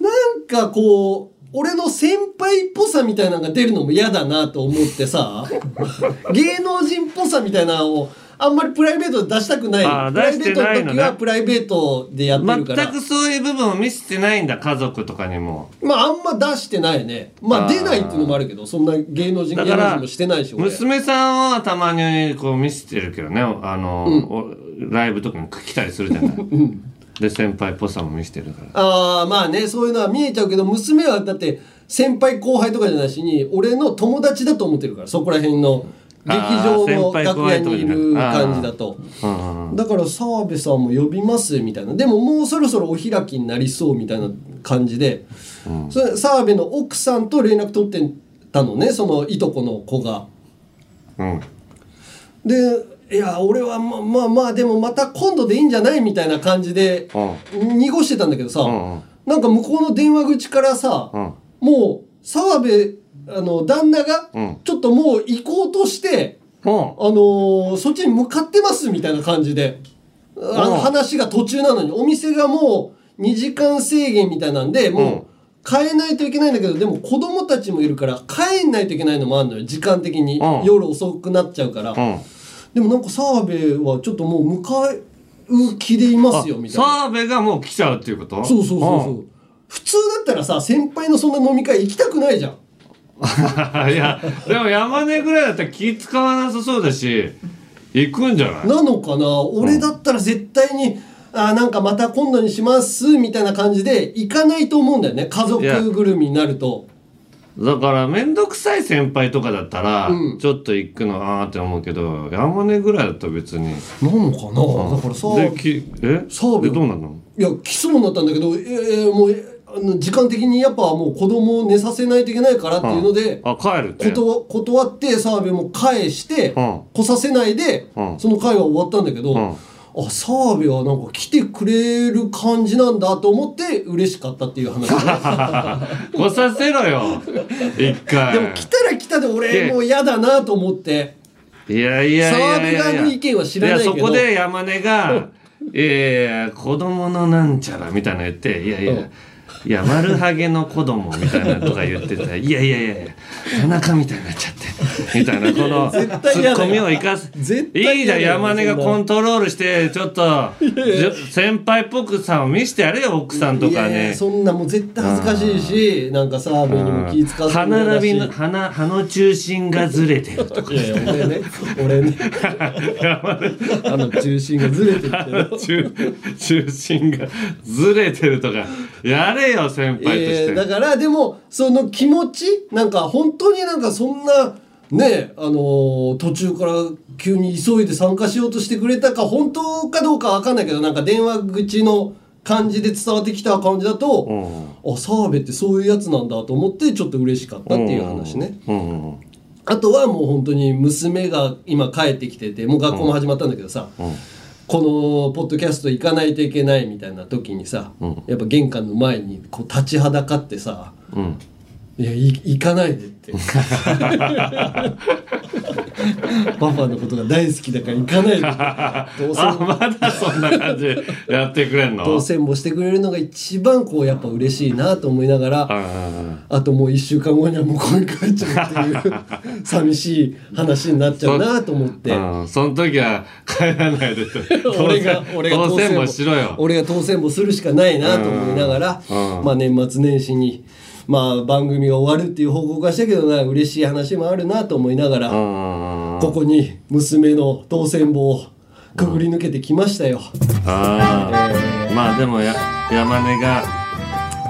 なんかこう俺の先輩っぽさみたいなのが出るのも嫌だなと思ってさ。芸能人っぽさみたいなのをあんまりプライベートで出したくない。あープライベートの時はプライベートでやってるから。全くそういう部分を見せてないんだ家族とかにも。まああんま出してないね。まああー出ないっていうのもあるけどそんな芸能人だから芸能人もしてないし俺。娘さんはたまにこう見せてるけどね。あの、おライブとかに来たりするじゃない、で先輩っぽさも見せてるから。ああまあねそういうのは見えちゃうけど娘はだって先輩後輩とかじゃないしに俺の友達だと思ってるからそこら辺の劇場の楽屋にいる感じだと。うんうんだから澤部さんも呼びますみたいな。でももうそろそろお開きになりそうみたいな感じで、それ澤部の奥さんと連絡取ってたのね。そのいとこの子が。うん。でいや俺はままあまあでもまた今度でいいんじゃないみたいな感じで濁してたんだけどさ、なんか向こうの電話口からさ、もう澤部あの旦那がちょっともう行こうとして、あのーそっちに向かってますみたいな感じで、あのうん。話が途中なのにお店がもう2時間制限みたいなんでもう変えないといけないんだけどでも子供たちもいるから帰んないといけないのもあるのよ時間的に、うん。夜遅くなっちゃうから、でもなんか澤部はちょっともう迎えう気でいますよみたいな。澤部がもう来ちゃうっていうこと？そうそうそうそう。普通だったらさ先輩のそんな飲み会行きたくないじゃんうん いやでも山根ぐらいだったら気使わなさそうだし行くんじゃない？なのかな？俺だったら絶対に、あーなんかまた今度にしますみたいな感じで行かないと思うんだよね。家族ぐるみになると。だから面倒くさい先輩とかだったら、ちょっと行くのあーって思うけど山根ぐらいだったら別に。なのかな、だからさできえ？澤部でどうなの？いや来そうになったんだけど、えーもう時間的にやっぱもう子供を寝させないといけないからっていうので、あ帰るって。断断って澤部も返して、来させないで、その会は終わったんだけど、あ澤部はなんか来てくれる感じなんだと思って嬉しかったっていう話。来させろよ。一回。でも来たら来たで俺もう嫌だなと思って。いやいや澤部側の意見は知らないけど。やそこで山根が「いやいや子供のなんちゃら」みたいなの言って「いやいや、いや丸ハゲの子供みたいなとか言ってた。ら「いやいやいやいや田中みたいになっちゃって」みたいなこのツッコミを生かす。いいじゃん山根がコントロールしてちょっと先輩っぽくさを見せてやれよ奥さんとかねやそんなもう絶対恥ずかしいしなんか澤部にも気使って歯並びの歯な歯の中心がずれてるとかいやいや俺ね。俺ね。あの中心がずれてる中心がずれてるとか。やれよ先輩として、えーだからでもその気持ちなんか本当になんかそんなねあのー途中から急に急いで参加しようとしてくれたか本当かどうかわかんないけどなんか電話口の感じで伝わってきた感じだと、あ澤部ってそういうやつなんだと思ってちょっと嬉しかったっていう話ね。あとはもう本当に娘が今帰ってきててもう学校も始まったんだけどさ、このポッドキャスト行かないといけないみたいな時にさ、やっぱ玄関の前にこう立ちはだかってさ「いやい行かないで」って パパのことが大好きだから行かないで当選あまだそんな感じでやってくれんの？当選もしてくれるのが一番こうやっぱ嬉しいなと思いながらあともう1週間後には向こうに帰っちゃうっていう寂しい話になっちゃうなと思って。うん、その時は帰らないで。俺が俺が当選もしろよ。俺が当選もするしかないなと思いながら、うん。まあ年末年始にまあ番組が終わるっていう報告はしたけどな嬉しい話もあるなと思いながら、ここに娘の当選簿をくぐり抜けてきましたよ。ああ、まあでもや山根が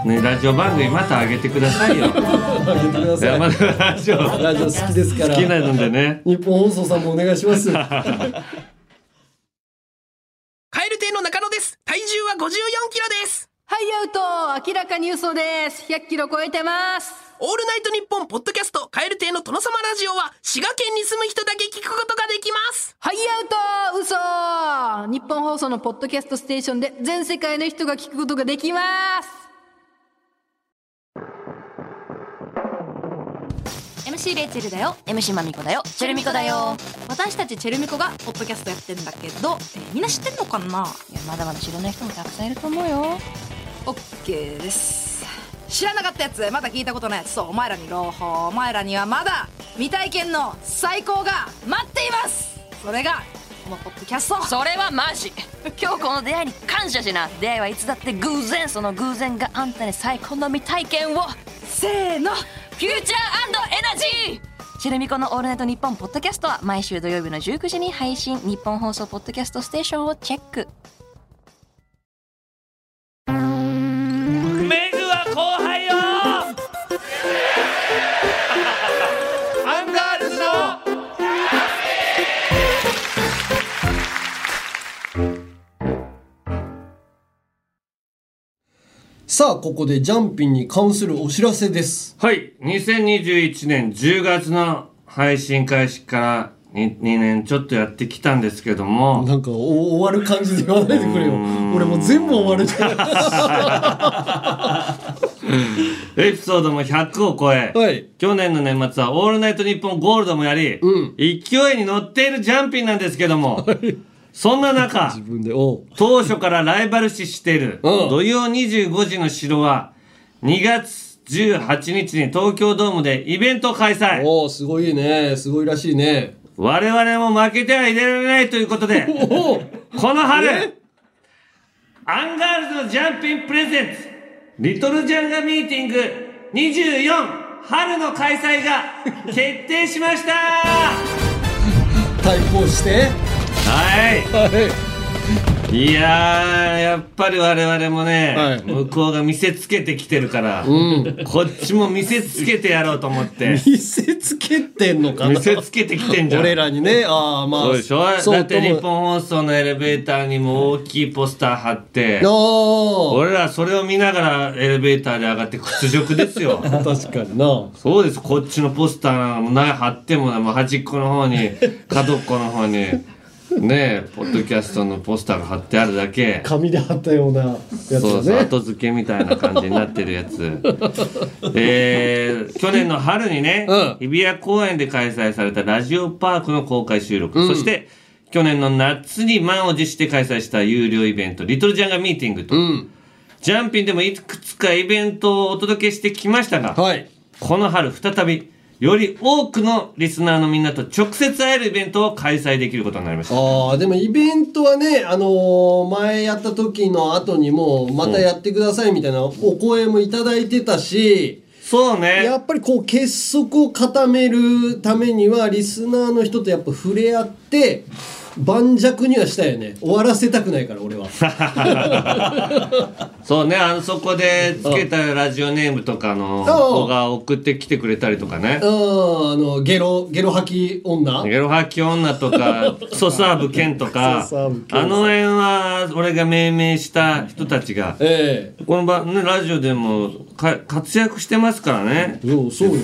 ねラジオ番組また上げてくださいよ あげてください。山根のラジオラジオ好きですから。好きなのでね日本放送さんもお願いします。カエル亭の中野です。体重は54キロです。はい、アウト明らかに嘘です。100キロ超えてます。オールナイトニッポンポッドキャストカエル亭の殿様ラジオは滋賀県に住む人だけ聞くことができます。はい、アウト嘘日本放送のポッドキャストステーションで全世界の人が聞くことができます。MC レイチェルだよ。MC マミコだよ。チェルミコだよ。私たちチェルミコがポッドキャストやってんだけど、えーみんな知ってんのかな？いやまだまだ知らない人もたくさんいると思うよ。オッケーです。知らなかったやつ、まだ聞いたことないやつ、そう、お前らに朗報、お前らにはまだ未体験の最高が待っています。それが、このポッドキャスト。それはマジ。今日この出会いに感謝しな。出会いはいつだって偶然その偶然があんたに最高の未体験を。せーのフューチャーエナジー。チェルミコの「オールナイトニッポン」ポッドキャストは毎週土曜日の19時に配信。日本放送ポッドキャストステーションをチェック。さあここでジャンピンに関するお知らせです。はい。2021年10月の配信開始から 2, 2年ちょっとやってきたんですけども。なんかお終わる感じで言わないでくれよ。俺もう全部終わるじゃん。エピソードも100を超え、去年の年末は「オールナイトニッポンゴールド」もやり、勢いに乗っているジャンピンなんですけども、そんな中当初からライバル視している土曜25時の城は2月18日に東京ドームでイベントを開催。おおすごいね。すごいらしいね。我々も負けてはいられないということで この春アンガールズのジャンピンプレゼンツリトルジャンガミーティング24春の開催が決定しました。対抗してはい、い、やーやっぱり我々もね、向こうが見せつけてきてるから、こっちも見せつけてやろうと思って。見せつけてんのかな？見せつけてきてんじゃん。俺らにね。ああまあ。そうでしょ？だって日本放送のエレベーターにも大きいポスター貼って。お俺らそれを見ながらエレベーターで上がって屈辱ですよ。確かにな。そうです。こっちのポスターなんかもない貼ってもねもう端っこの方に角っこの方にねえポッドキャストのポスターが貼ってあるだけ。紙で貼ったようなやつそうそう後付けみたいな感じになってるやつ。えー去年の春にね、日比谷公園で開催されたラジオパークの公開収録、うん。そして去年の夏に満を持して開催した有料イベントリトルジャンガミーティングと、ジャンピンでもいくつかイベントをお届けしてきましたが、この春再びより多くのリスナーのみんなと直接会えるイベントを開催できることになりました。ああでもイベントはねあのー前やった時の後にもまたやってくださいみたいなお声もいただいてたしそうね。やっぱりこう結束を固めるためにはリスナーの人とやっぱ触れ合って盤石にはしたいよね。終わらせたくないから俺は。そうね、あのそこでつけたラジオネームとかのうん。子が送ってきてくれたりとかね。うん。あのゲロゲロ吐き女。ゲロ吐き女とか、ク ソサーブ剣とか。あの辺は俺が命名した人たちが、この場、ね、ラジオでもか活躍してますからね。そうよ。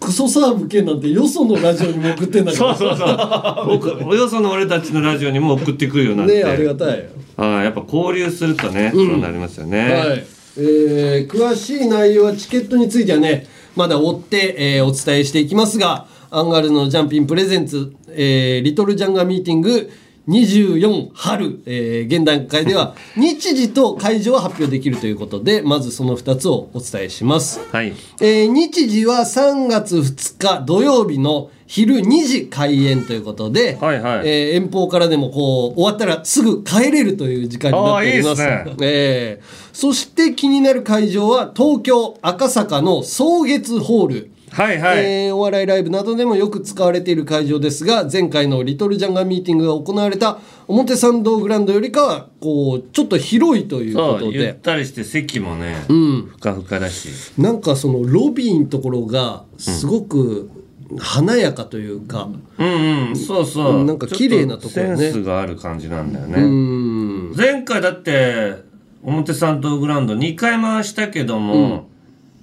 クソサーブ系なんてよそのラジオにも送ってんだからそうそうそう。よその俺たちのラジオにも送ってくるようになって。ねありがたいはい、やっぱ交流するとね、そうなりますよね。はい。えー詳しい内容はチケットについてはね、まだ追って、えーお伝えしていきますが、アンガールズのジャンピンプレゼンツ、えーリトルジャンガミーティング24春、えー現段階では 日時と会場は発表できるということで、まずその2つをお伝えします。はい。えー日時は3月2日土曜日の昼2時開演ということで、えー遠方からでもこう終わったらすぐ帰れるという時間になっております。いいですねえーそして気になる会場は東京赤坂の草月ホール。はいはいえーお笑いライブなどでもよく使われている会場ですが前回のリトルジャンガミーティングが行われた表参道グランドよりかはこうちょっと広いということゆっでたりして席もね、うんふかふかだし。なんかそのロビーのところがすごく華やかというか、うんうん、そうそう。なんか綺麗なところねセンスがある感じなんだようね。ん前回だって、表参道グラウンド2回回したけども、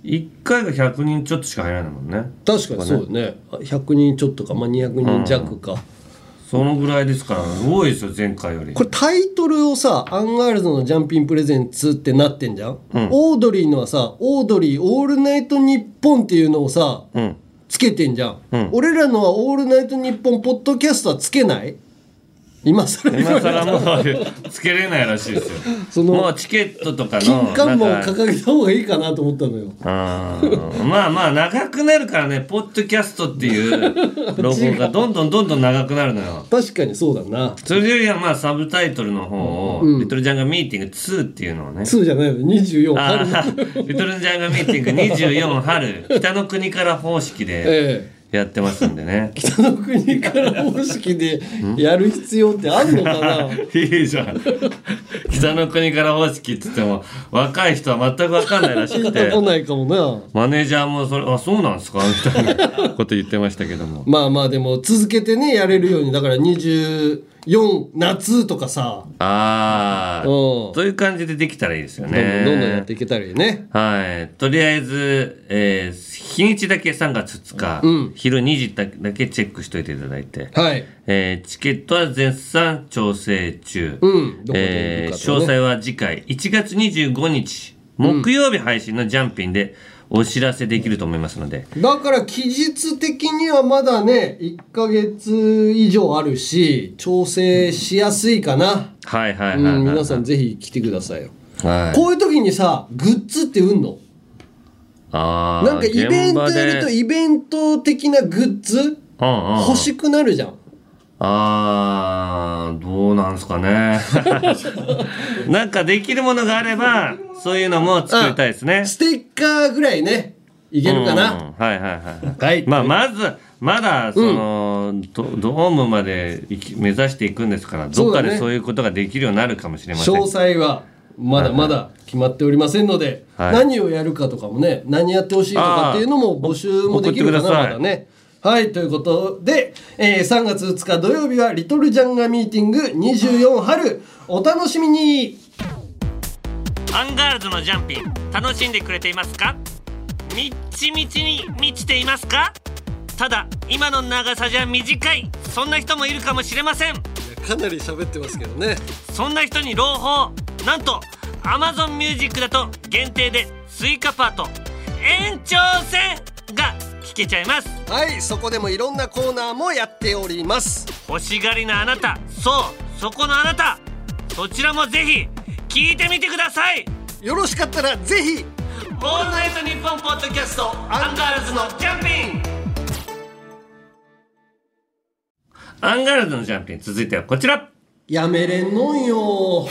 1回が100人ちょっとしか入らないもんね。確かにそうよね。100人ちょっとか、まあ、200人弱か、そのぐらいですから、多いですよ、前回より。これタイトルをさアンガールズのジャンピンプレゼンツってなってんじゃん、オードリーのはさオードリーオールナイトニッポンっていうのをさ、うん。つけてんじゃん、俺らのはオールナイトニッポンポッドキャストはつけない？今更今更もうつけれないらしいですよ。そのもうチケットとかの金看板をなんか掲げた方がいいかなと思ったのよ。あー。まあまあ長くなるからねポッドキャストっていうロゴがどんどんどんどん長くなるのよ。確かにそうだな。それよりはまあサブタイトルの方を「うん。リトルジャンガミーティング2」っていうのをね。2じゃないの24あ春。ーリトルジャンガミーティング24春。北の国から方式でえやってますんでね、北の国から方式でやる必要ってあんのかな？いいじゃん。北の国から方式って言っても若い人は全く分かんないらしくて。聞いたことないかもな。マネージャーもそれ「あそうなんですか?」みたいなこと言ってましたけども。まあまあでも続けてねやれるようにだから24夏とかさ。ああうん。そういう感じでできたらいいですよね。んどんどんやっていけたらいいね。はい。とりあえず、えー日にちだけ3月2日、うん。昼2時だだけチェックしといていただいて、はい。えーチケットは絶賛調整中。うん。どこでえー詳細は次回。1月25日、木曜日配信のジャンピンでお知らせできると思いますので、だから期日的にはまだね1ヶ月以上あるし調整しやすいかな、はいはいはい、うはい。ん、皆さんぜひ来てくださいよ、はい、こういう時にさグッズって売んの？あーなんかイベントやるとイベント的なグッズ？欲しくなるじゃんあーどうなんすかね。なんかできるものがあればそういうのも作りたいですね。ステッカーぐらいねいけるかな、うんうんはいはいはい。はいまあまずまだその、ドドームまで目指していくんですからどっかでそういうことができるようになるかもしれません。詳細はまだまだ決まっておりませんので、はい。何をやるかとかもね何やってほしいとかっていうのも募集もできるかなまだねはいということで、えー3月2日土曜日は「リトルジャンガミーティング24春」お楽しみに。アンガールズのジャンピン楽しんでくれていますか？みっちみちに満ちていますか？ただ今の長さじゃ短いそんな人もいるかもしれません。かなり喋ってますけどね。そんな人に朗報。なんと Amazon Music だと限定で追加パート。延長戦が聞けちゃいます。はいそこでもいろんなコーナーもやっております。欲しがりなあなた。そうそこのあなた。そちらもぜひ聞いてみてください。よろしかったらぜひオールナイトニッポンポッドキャストアンガールズのジャンピン。アンガールズのジャンピン続いてはこちら。やめれんのんよ。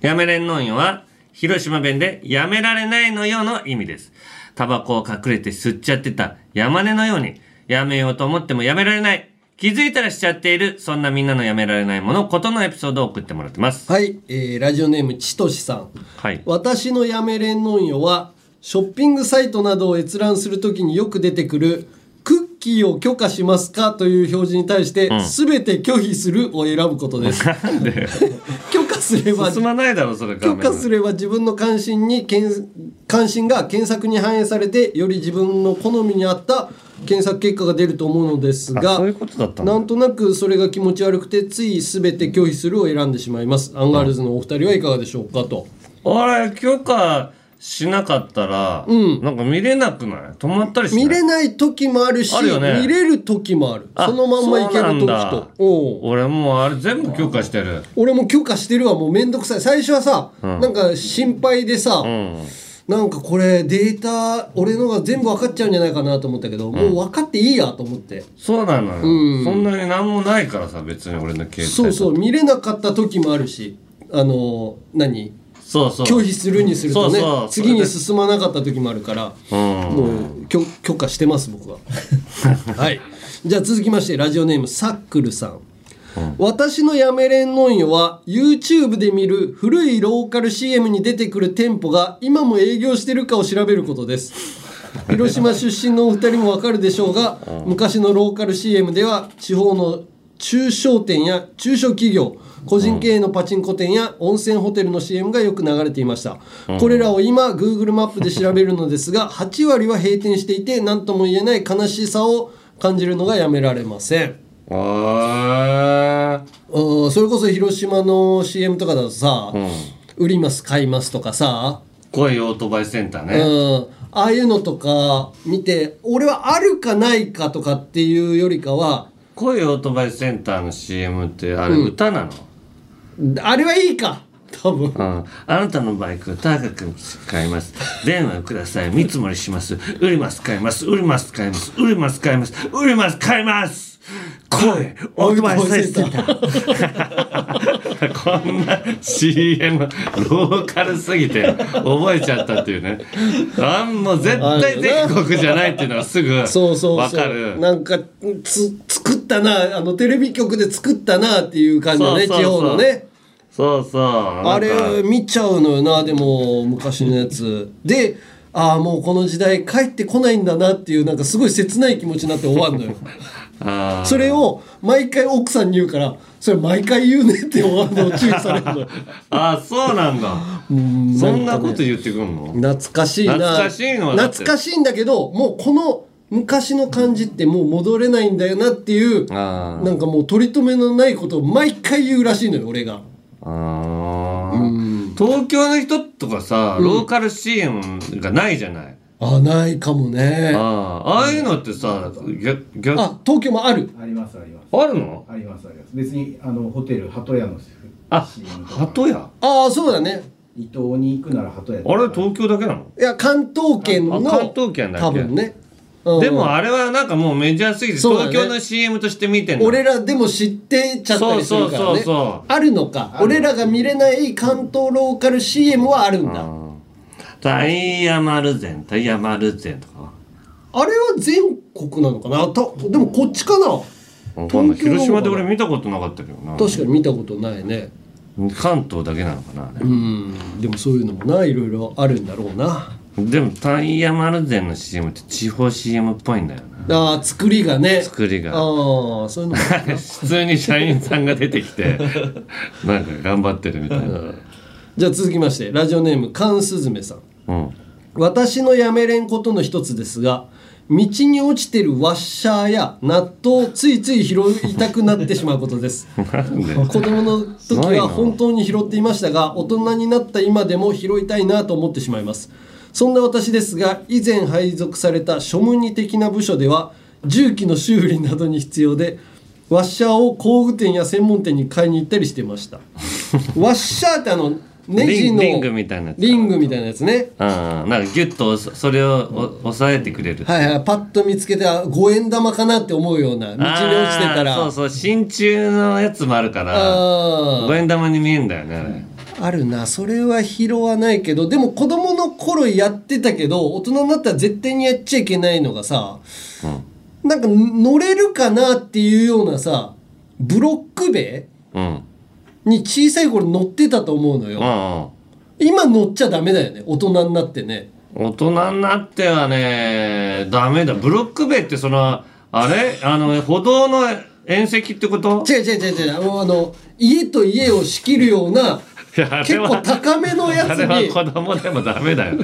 やめれんのんよは広島弁でやめられないのよの意味ですタバコを隠れて吸っちゃってた山根のようにやめようと思ってもやめられない。気づいたらしちゃっているそんなみんなのやめられないものことのエピソードを送ってもらってます。はい、えーラジオネームちとしさん。はい。私のやめれんのんよはショッピングサイトなどを閲覧するときによく出てくるキーを許可しますかという表示に対して、うん。すべて拒否するを選ぶことです。で？許可すれば進まないだろそれ許可すれば自分の関心に関心が検索に反映されてより自分の好みに合った検索結果が出ると思うのですがそういうことだったんだなんとなくそれが気持ち悪くてつい全て拒否するを選んでしまいます。アンガールズのお二人はいかがでしょうかと。あれ許可しなかったら、なんか見れなくない？止まったりし見れない時もあるしあるよね。見れる時もある。あそのまんまいける時と俺もうあれ全部許可してる。俺も許可してるわもうめんどくさい。最初はさ、うん。なんか心配でさ、うん。なんかこれデータ俺のが全部分かっちゃうんじゃないかなと思ったけど、もう分かっていいやと思って。そうなのよ、うん。そんなに何もないからさ別に俺の携帯。そうそう見れなかった時もあるしあの何？そうそう。拒否するにするとねそう次に進まなかった時もあるからうん。もう許許可してます僕は。はい。じゃあ続きましてラジオネームサックルさん。私のやめれんのんよは YouTube で見る古いローカル CM に出てくる店舗が今も営業してるかを調べることです。広島出身のお二人もわかるでしょうが昔のローカル CM では地方の中小店や中小企業個人経営のパチンコ店や温泉ホテルの CM がよく流れていました、うん。これらを今 Google マップで調べるのですが8割は閉店していて何とも言えない悲しさを感じるのがやめられません。あうんそれこそ広島の CM とかだとさ、売ります買いますとかさ、恋オートバイセンターね、うん、ああいうのとか見て俺はあるかないかとかっていうよりかは恋オートバイセンターの CM ってあれうん。歌なの、あれはいいか。多分。うん、あなたのバイクを高く買います。電話をください。見積もりします。売ります買います。売ります買います。売ります買います。売ります買います恋オートバイセンター。こんな CM ローカルすぎて覚えちゃったっていうね。あんもう絶対全国じゃないっていうのがすぐそうそうわそう。かる。なんかつ作ったなあのテレビ局で作ったなっていう感じのねそうそうそう。地方のね。そうそう。あれ見ちゃうのよなでも昔のやつ。でああもうこの時代帰ってこないんだなっていうなんかすごい切ない気持ちになって終わるのよ それを毎回奥さんに言うからそれ毎回言うねって終わるのを注意されるのよ。あそうなんだ。そんなこと言ってくんの？懐かしいな。懐かしいの懐かしいんだけどもうこの昔の感じってもう戻れないんだよなっていうあなんかもう取り留めのないことを毎回言うらしいのよ俺が。あー。東京の人とかさ、ローカル CM がないじゃないあないかもね。ああああいうのってさ逆逆あ東京もある。ありますあります。あるの？ありますあります。別にあのホテル鳩屋のあ鳩屋？ああそうだね。伊東に行くなら鳩屋あれ東京だけなの？いや関東圏のあ関東圏だっけ。多分ね。うん。でもあれはなんかもうメジャーすぎて東京の CM として見てんの。俺らでも知ってちゃったりするからね。そうそうそうそう。あるのか。俺らが見れない関東ローカル CM はあるんだタイヤ丸善タイヤ丸善とか。あれは全国なのかな？たでもこっちかな？わかんな広島で俺見たことなかったけどな。確かに見たことないね。関東だけなのかなうん。でもそういうのもないろいろあるんだろうな。でもタイヤ丸善の CM って地方 CM っぽいんだよな。あー作りがね。作りが。ああそういうのも 普通に社員さんが出てきて なんか頑張ってるみたいな、じゃあ続きましてラジオネームカンスズメさん、私のやめれんことの一つですが道に落ちてるワッシャーや納豆をついつい拾いたくなってしまうことです。子供の時は本当に拾っていましたが大人になった今でも拾いたいなと思ってしまいます。そんな私ですが以前配属された庶務に的な部署では重機の修理などに必要でワッシャーを工具店や専門店に買いに行ったりしてました。ワッシャーってあのネジの。リングみたいなやつリングみたいなやつね。うん。なんかギュッとそそれをお押さえてくれる。はいはい。パッと見つけてあ五円玉かなって思うような。道に落ちてたら。そうそう。真鍮のやつもあるから五円玉に見えんだよねあれ。あるな。それは拾わないけどでも子供の頃やってたけど大人になったら絶対にやっちゃいけないのがさ、なんか乗れるかなっていうようなさブロック塀うんに小さい頃乗ってたと思うのよ、今乗っちゃダメだよね。大人になってね。大人になってはねダメだ。ブロック塀ってそのあれ？あの歩道の縁石ってこと？違う違う違う違う。あの家と家を仕切るような 結構高めのやつあれはに子供でもダメだよ。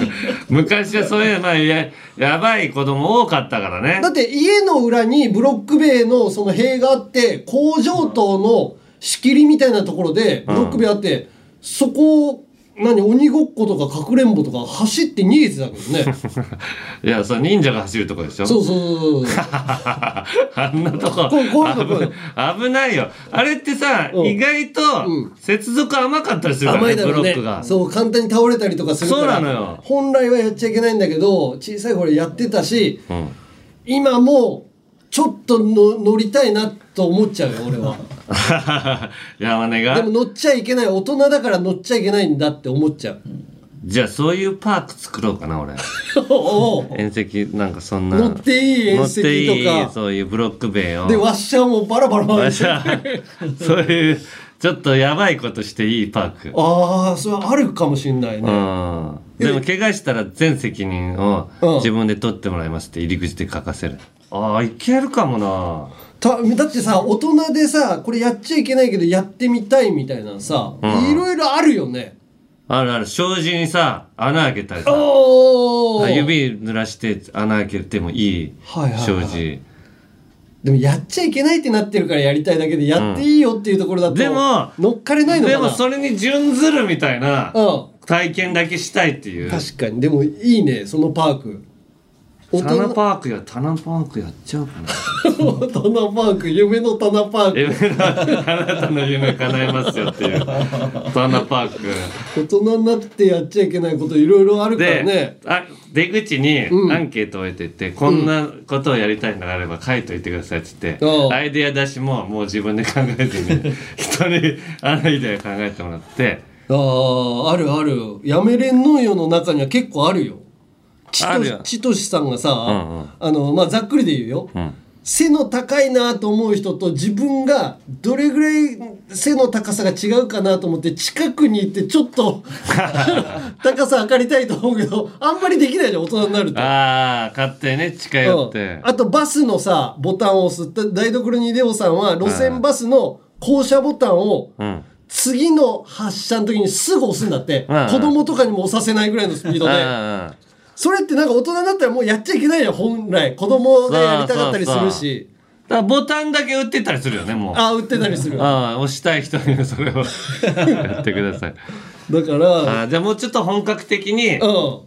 昔はそういうまあややばい子供多かったからね。だって家の裏にブロック塀のその塀があって工場棟の仕切りみたいなところでブロック塀あって、そこを何鬼ごっことかかくれんぼとか走って逃げてたけどね。いやそれ忍者が走るとこでしょ？そうそうそうそう あんなとこ。危危ないよ。あれってさ、意外と接続甘かったりするからね甘いだろうね。ブロックが。そう簡単に倒れたりとかするから。そうなのよ。本来はやっちゃいけないんだけど小さい頃やってたしうん。今もうちょっとの乗りたいなと思っちゃうよ俺は 山根が？でも乗っちゃいけない大人だから乗っちゃいけないんだって思っちゃう。じゃあそういうパーク作ろうかな俺。おう。縁石なんかそんな。乗っていい縁石とか。乗っていいそういうブロック塀を。でワッシャーもバラバラわ回して そういうちょっとやばいことしていいパーク。ああそれあるかもしんないね。うん。でも怪我したら全責任を自分で取ってもらいますって入り口で書かせる。ああいけるかもなただってさ大人でさこれやっちゃいけないけどやってみたいみたいなのさうん。いろいろあるよね。あるある。障子にさ穴開けたりさ。指濡らして穴開けてもいい障子でもやっちゃいけないってなってるからやりたいだけでやっていいよっていうところだと、でも乗っかれないのかな。でもそれに準ずるみたいなうん。体験だけしたいっていう。確かに。でもいいねそのパークタナパークやタナパークやっちゃうかな。タナパーク夢のタナパーク夢のあなたの夢叶えますよっていう。タナパーク。大人になってやっちゃいけないこといろいろあるからね。であ出口にうん。アンケートを置いてって、こんなことをやりたいのがあれば書いといてくださいっつってうん。アイデア出しももう自分で考えずに 人にアイデア考えてもらって。あああるある。やめれんのよの中には結構あるよちとしさんがさ、うんうん。あのまあざっくりで言うよ、ん。背の高いなと思う人と自分がどれぐらい背の高さが違うかなと思って近くに行ってちょっと 高さ測りたいと思うけどあんまりできないじゃん大人になると。ああ買ってね近寄って。うん。あとバスのさボタンを押す台所にレオさんは路線バスの降車ボタンをうん。次の発車の時にすぐ押すんだって、うん。子供とかにも押させないぐらいのスピードで、うんそれってなんか大人になったらもうやっちゃいけないじゃん本来。子供がやりたかったりするし。だからボタンだけ売ってたりするよねもう。あ売ってたりする。ああ押したい人にそれを やってください。だからあじゃあもうちょっと本格的に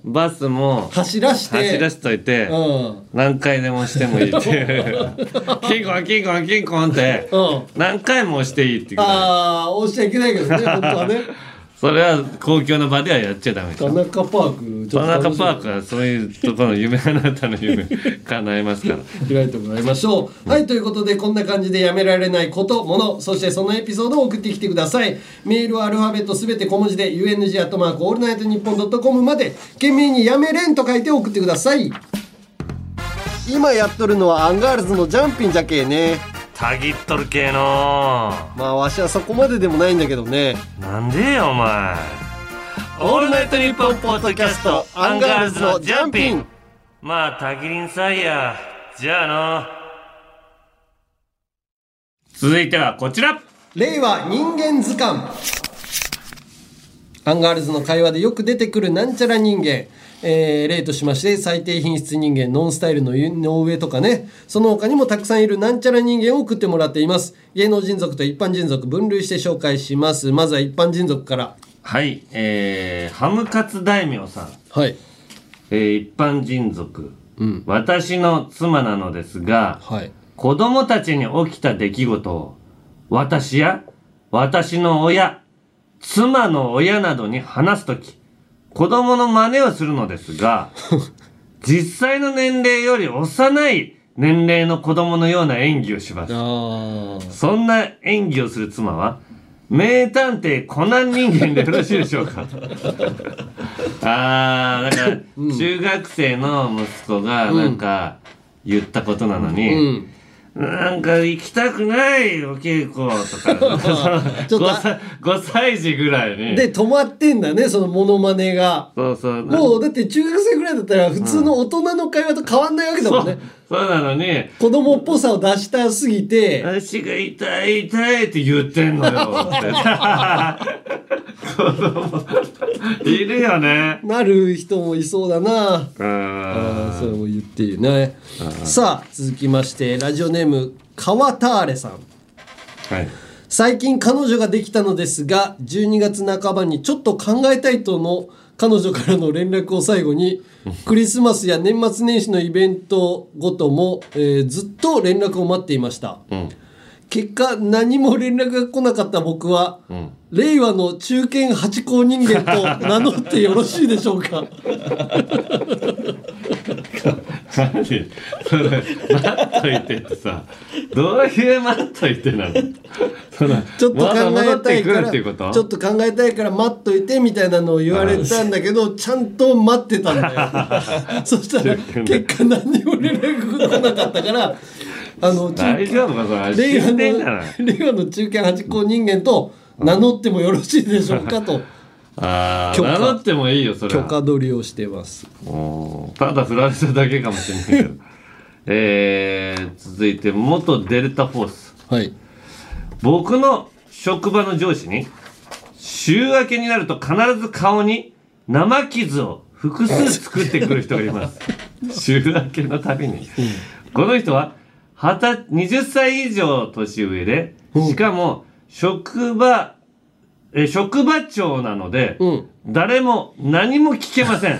バスも走らして。走らしといてうん。何回でも押してもいいっていう。キンコンキンコンキンコンって。何回も押していいってああ押しちゃいけないけどね本当はねそれは公共の場ではやっちゃダメです田中パーク田中パークはそういうところの夢あなたの夢叶えますから開いてもらいましょう。はい、ということで、こんな感じでやめられないこと、もの、そしてそのエピソードを送ってきてください。メールはアルファベットすべて小文字で、UNG アットマークオールナイトニッポンドットコムまで、件名にやめれんと書いて送ってください。今やっとるのはアンガールズのジャンピンじゃけえね。たぎっとるけえの。まあ、わしはそこまででもないんだけどね。なんでよお前。オールナイトニッポンポッドキャストアンガールズのジャンピン。まあたぎりんさいや。じゃあの続いてはこちら。令和人間図鑑。アンガールズの会話でよく出てくるなんちゃら人間、えー例としまして最低品質人間ノンスタイルの井上とかね。その他にもたくさんいるなんちゃら人間を送ってもらっています。芸能人族と一般人族分類して紹介します。まずは一般人族から。はい。えー、ハムカツ大名さん。はい。えー一般人族、私の妻なのですが、子供たちに起きた出来事を私や私の親妻の親などに話すとき子供の真似をするのですが 実際の年齢より幼い年齢の子供のような演技をします。そんな演技をする妻は名探偵コナン人間でよろしいでしょうか？あーだから中学生の息子がなんか言ったことなのに、なんか行きたくないお稽古とか。ちょっと 5, 歳5歳児ぐらいに。で止まってんだねそのモノマネが。そうそう。もうだって中学生ぐらいだったら普通の大人の会話と変わんないわけだもんね、そうなのに。子供っぽさを出したすぎて足が痛い痛いって言ってんのよ。子供。いるよね。なる人もいそうだな。ああそれも言っていいね。さあ続きましてラジオネーム川ターレさん。はい。最近彼女ができたのですが12月半ばにちょっと考えたいとの彼女からの連絡を最後にクリスマスや年末年始のイベントごとも、えーずっと連絡を待っていました、結果何も連絡が来なかった僕は、令和の中堅八高人間と名乗ってよろしいでしょうか？何？それ待っといてってさどういう待っといてなの？そのちょっと考えったてくるいからっていうこと？ちょっと考えたいから待っといてみたいなのを言われたんだけどちゃんと待ってたんだよ。そしたら 結果何にも連絡が来なかったからあの中大丈夫かそれ。令和の中堅八高人間と名乗ってもよろしいでしょうかとああ名乗ってもいいよそれ許可取りをしてます。ただ振られただけかもしれないけど。えー、続いて元デルタフォース。はい。僕の職場の上司に週明けになると必ず顔に生傷を複数作ってくる人がいます。週明けのたびに、この人ははた20歳以上年上でしかも職場え職場長なので、誰も何も聞けません。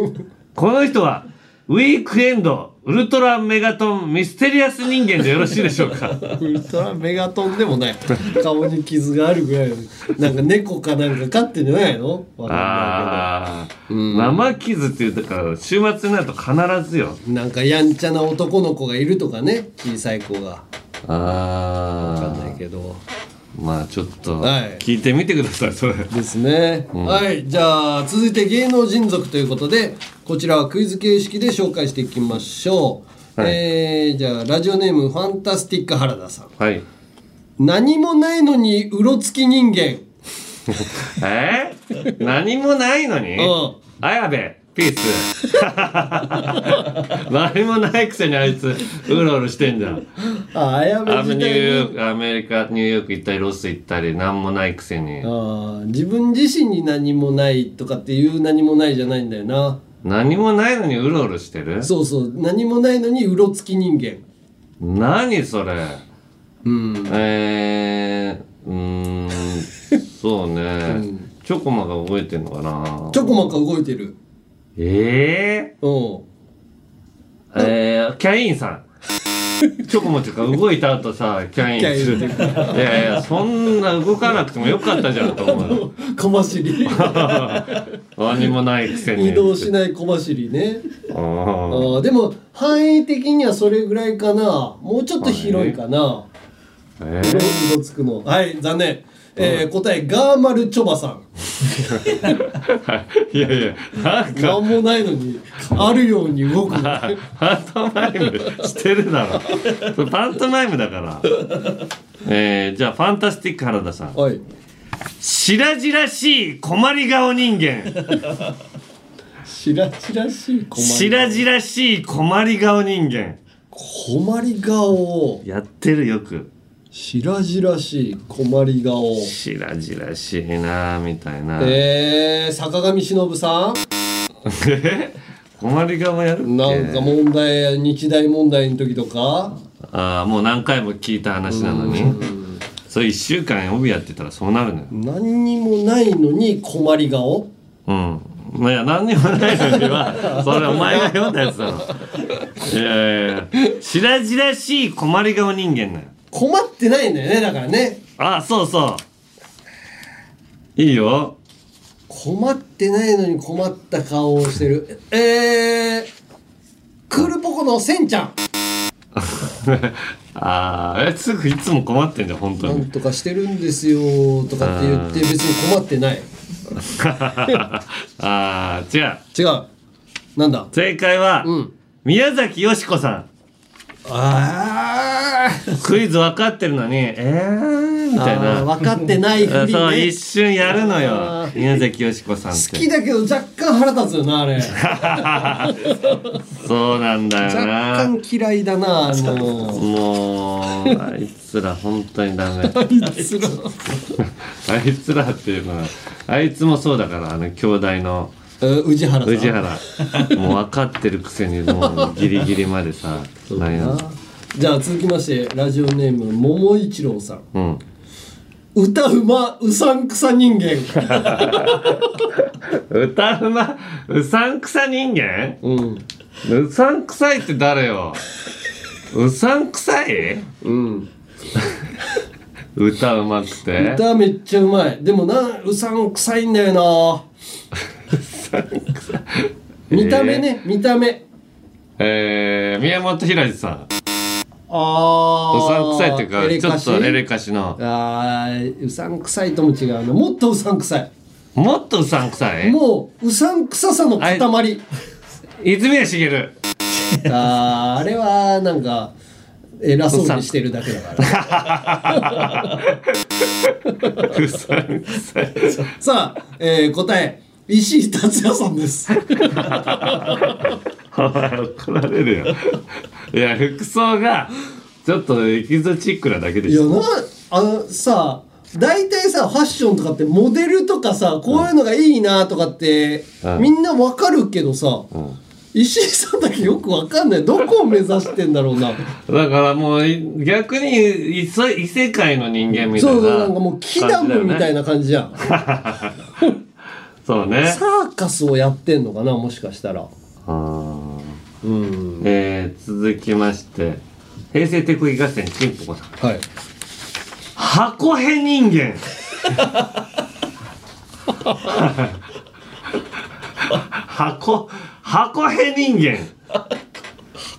この人はウィークエンドウルトラメガトンミステリアス人間でよろしいでしょうか？ウルトラメガトンでもない。顔に傷があるぐらいの。なんか猫かなんか飼ってんじゃないの？わかああ生傷っていうだから週末になると必ずよ。なんかやんちゃな男の子がいるとかね小さい子が。ああわかんないけどまあちょっとはい。聞いてみてくださいそれ。ですね、うん。はい。じゃあ続いて芸能人族ということでこちらはクイズ形式で紹介していきましょう、はい。えーじゃあラジオネームファンタスティック原田さん。はい。何もないのにうろつき人間。え？ー、何もないのに？うん。綾部ピース。何もないくせにあいつうろうろしてんじゃん。ああやべアメニューヨ時ークアメリカニューヨーク行ったりロス行ったり何もないくせに。あー自分自身に何もないとかっていう何もないじゃないんだよな。何もないのにうろうろしてる？そうそう。何もないのにうろつき人間。何それ？うん。えー、うーんそうね、チョコマが動いてんのかな？ちょこまか動いてるええうん。えー、キャインさん。チョコモっていうか？動いた後さキャインするいやいやそんな動かなくてもよかったじゃんと思う小走り。何もないくせに。移動しない小走りね。ああーーでも範囲的にはそれぐらいかな。もうちょっと広いかな。えうろうろつくの。はい残念。えー答えガーマルチョバさん いやいやなんか。何もないのにあるように動く。のパントマイムしてるだろ。パントマイムだから。えー、じゃあファンタスティック原田さん。はい。白々しい困り顔人間。しらしらしい困り白々しい困り顔人間。困り顔やってるよくしらじらしい困り顔。白々しいなみたいな。えー、坂上忍さん？え？困り顔やるっけ？なんか問題日大問題の時とか？ああもう何回も聞いた話なのに。それ1週間帯やってたらそうなるのよ。何にもないのに困り顔？うん。まあいや何にもないのには それお前が読んだやつだろ。いやいやいや。白々しい困り顔人間だよ困ってないんだよねだからね。あそうそう。いいよ。困ってないのに困った顔をしてる。えー、クールポコのせんちゃん。ああえすぐいつも困ってんじゃん本当に。なんとかしてるんですよとかって言って別に困ってない。ああ違う。違う。なんだ？正解は、宮崎美子さんあクイズ分かってるのにえーみたいあなー分かってないふりね。一瞬やるのあよー。宮崎美子さん好きだけど若干腹立つよなあれ。そうなんだよ若な干嫌いだなあの。もうあいつら本当にダメ。あいつら。あいつらっていうのはあいつもそうだからあの兄弟の宇治原さん。宇治原。もう分かってるくせにもうギリギリまでさじゃあ続きましてラジオネーム桃一郎さん。うん。歌うまうさんくさ人間。歌うまうさんくさ人間？うん。うさんくさいって誰よ？うさんくさい？うん。歌うまくて。歌めっちゃうまい。でもなうさんくさいんだよな 見た目ね、見た目。えー、宮本浩次さん。あうさんくさいっていうかちょっとエレカシの。あーうさんくさいとも違うなもっとうさんくさい。もっとうさんくさい？もううさんくささの塊。泉谷しげるあーあれはなんか偉そうにしてるだけだから。さあ、えー答え石井達也さんです。お前怒られるよ。いや服装がちょっとエキゾチックなだけでしょいやなあのさ大体さファッションとかってモデルとかさこういうのがいいなとかって、うん。みんなわかるけどさ、石井さんだけよくわかんない。どこを目指してんだろうな。だからもうい逆に異世異世界の人間みたいなそうそうなんかもうキダムみたいなな感じじゃん、そうね。サーカスをやってんのかなもしかしたら。あえー、続きまして平成手こぎ合戦ちんぽこさん。はい。箱へ人間。箱箱へ人間。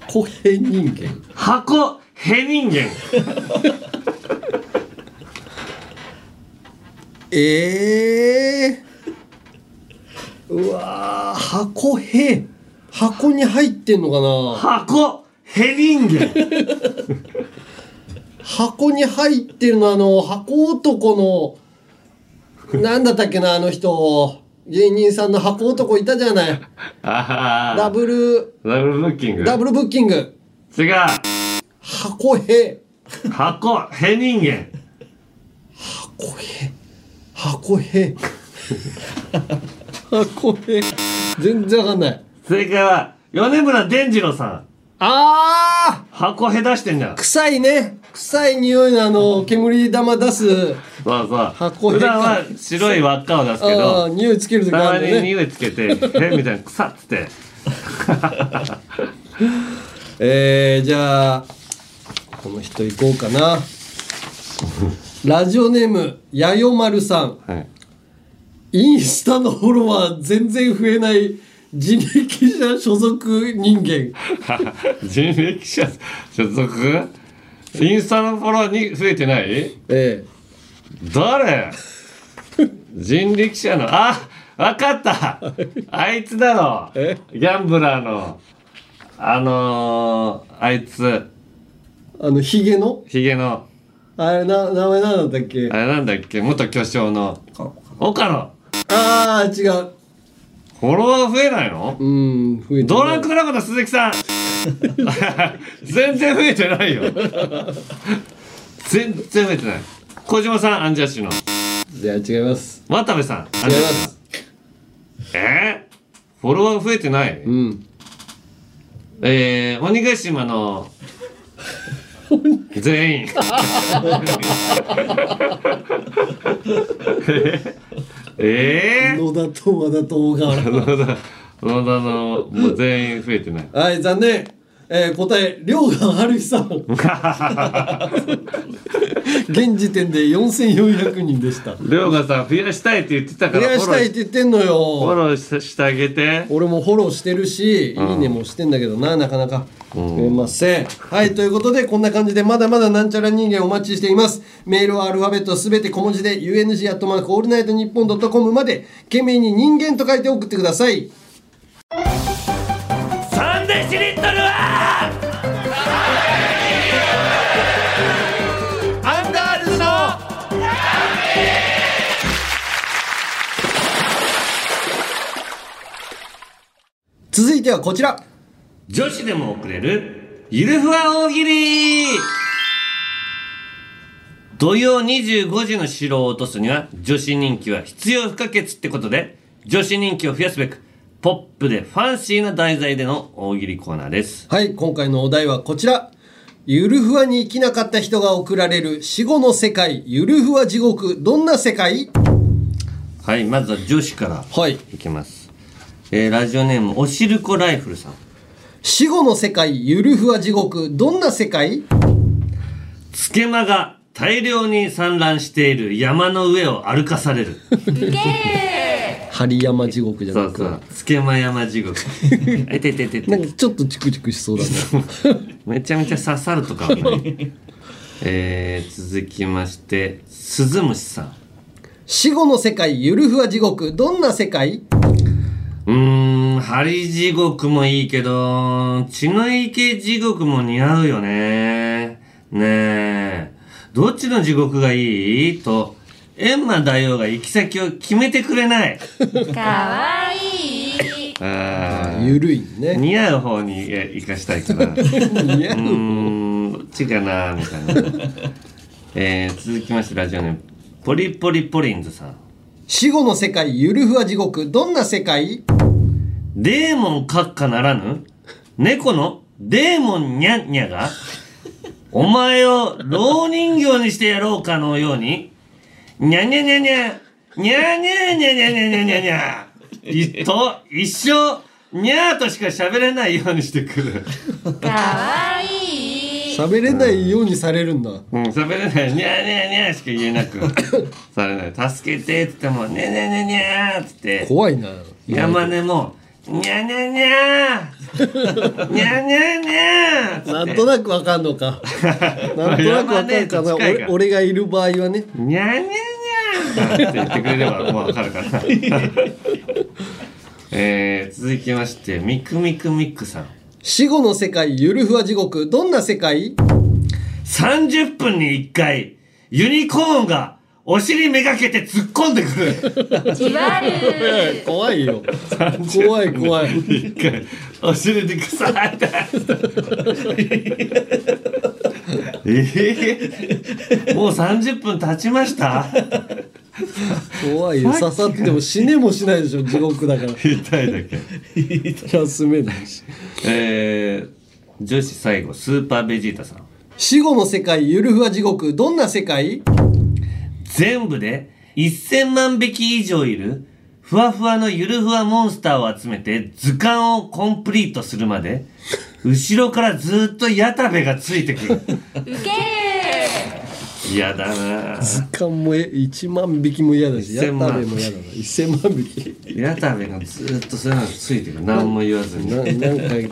箱へ人間。箱へ人間。ええうわー箱へ箱に入ってんのかな？箱へ人間箱に入ってるのあの箱男のなんだったっけなあの人。芸人さんの箱男いたじゃない。あダブルダブルブッキング。ダブルブッキング。違う。箱へ。箱へ人間箱へ。箱へ箱へ全然わかんない。正解は米村伝次郎さん。ああ箱へ出してんじゃん。臭いね。臭い匂いのあの煙玉出す。そうそう。箱へ普段は白い輪っかを出すけあどー匂いつける時たまあるんだねに匂いつけて「えみたいな「臭っ」つって。えー、じゃあこの人行こうかな。ラジオネームやよまるさん、インスタのフォロワー全然増えない人力車所属人間。人力車所属？インスタのフォロワーに増えてない？ええ。誰？人力車の？あわかった。あいつだろ。ギャンブラーの。あのー、あいつ。あのヒゲの？ヒゲの。あれな名前何だったっけ？あれなんだっけ？元巨匠の。岡野ああ違う。フォロワー増えないの？うん増えてないドランクなこと鈴木さん。全然増えてないよ。全然増えてない。小島さんアンジャッシュの。いや違います。渡部さんアンジャッシュの。え？ー、フォロワー増えてない？うん。えー、鬼ヶ島の全員。えー、野田と和田と小川野田野田のもう全員増えてない。はい残念えー、答え両川春日さん現時点で4400人でした。涼河さん増やしたいって言ってたから増やしたいって言ってんのフォよローししてあげて。俺もフォローしてるし、うん。いいねもしてんだけどななかなか。増えません、はいということでこんな感じでまだまだなんちゃら人間お待ちしています。メールはアルファベットすべて小文字で UNG アットマークオールナイトニッポンドットコムまで件名に人間と書いて送ってください。サンデーシリットルは続いてはこちら。女子でも送れるゆるふわ大喜利。土曜25時の城を落とすには女子人気は必要不可欠ってことで女子人気を増やすべくポップでファンシーな題材での大喜利コーナーです。はい今回のお題はこちら。ゆるふわに生きなかった人が送られる死後の世界。ゆるふわ地獄。どんな世界？はいまずは女子からはい。いきます、えーラジオネームおしるこライフルさん。死後の世界ゆるふわ地獄。どんな世界？つけまが大量に散乱している山の上を歩かされる。針山地獄じゃなくそうそう。つけま山地獄。えててててなんかちょっとチクチクしそうだね めちゃめちゃ刺さるとかはない えー、続きまして鈴虫さん。死後の世界ゆるふわ地獄。どんな世界？うーん針地獄もいいけど血の池地獄も似合うよね。ねえ。どっちの地獄がいい？と閻魔大王が行き先を決めてくれない。かわいい。あー。ゆるいね。似合う方にえ生かしたいからう似合うーんどっちかなみたいな、えー、続きましてラジオネームポリポリポリンズさん。死後の世界ゆるふわ地獄どんな世界？デーモン閣下ならぬ猫のデーモンニャンニャがお前を老人形にしてやろうかのようにニャニャニャニャニャニャニャニャニャニャニャニャいと一生にゃーとしか喋れないようにしてくる。かわいい。喋れないようにされるんだ。うん喋れないにゃーにゃーにゃーしか言えなくされない。助けてって言ってもにゃーにゃーにゃーにゃーって言って。怖いな。山根もにゃーにゃーにゃ。ーにゃーにゃーにゃ。ーなんとなくわかんのか。なんとなくわかるかな。俺俺がいる場合はね。にゃーにゃーにゃーって言ってくれればもうわかるから。えー、続きましてミクミクミックさん。死後の世界ゆるふわ地獄どんな世界？30分に1回ユニコーンがお尻めがけて突っ込んでくる。じわる怖いよ。怖い怖い。一回お尻で臭いって。えー、もう30分経ちました？怖いよ。刺さっても死ねもしないでしょ地獄だから。痛いだけ。休めないし。えー、女子最後スーパーベジータさん。死後の世界ゆるふわ地獄。どんな世界？全部で1000万匹以上いるふわふわのゆるふわモンスターを集めて図鑑をコンプリートするまで後ろからずっと矢田部がついてくる。ウケ嫌だな。図鑑も1万匹も嫌だしヤ1000タ万ベも嫌だな。1000万匹。矢田部がずっとそういうのついてくる。何も言わずに。ななんか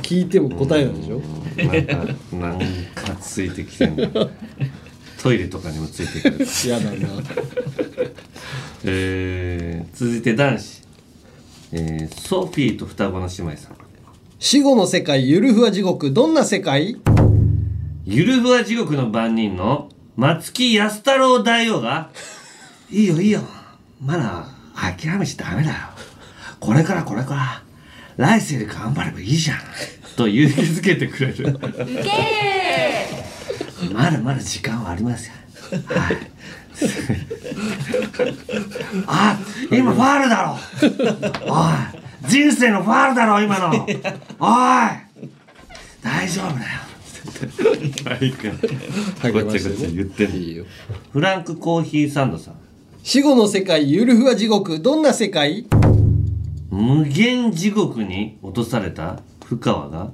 聞いても答えなんでしょ？なんかなんかついてきてんだトイレとかにもついてくる嫌だな。えー、続いて男子、えー、ソフィーと双子の姉妹さん。死後の世界ゆるふわ地獄どんな世界？ゆるふわ地獄の番人の松木安太郎大王が「いいよいいよ。まだ諦めちゃダメだよ。これからこれから。来世で頑張ればいいじゃん」と勇気づけてくれるまだまだ時間はありますよ。はい。あ今ファールだろ。おい人生のファールだろ今の。おい大丈夫だよ。はいかごちゃごちゃ言ってる。いいよ。フランクコーヒーサンドさん。死後の世界ゆるふわ地獄どんな世界？無限地獄に落とされた深川が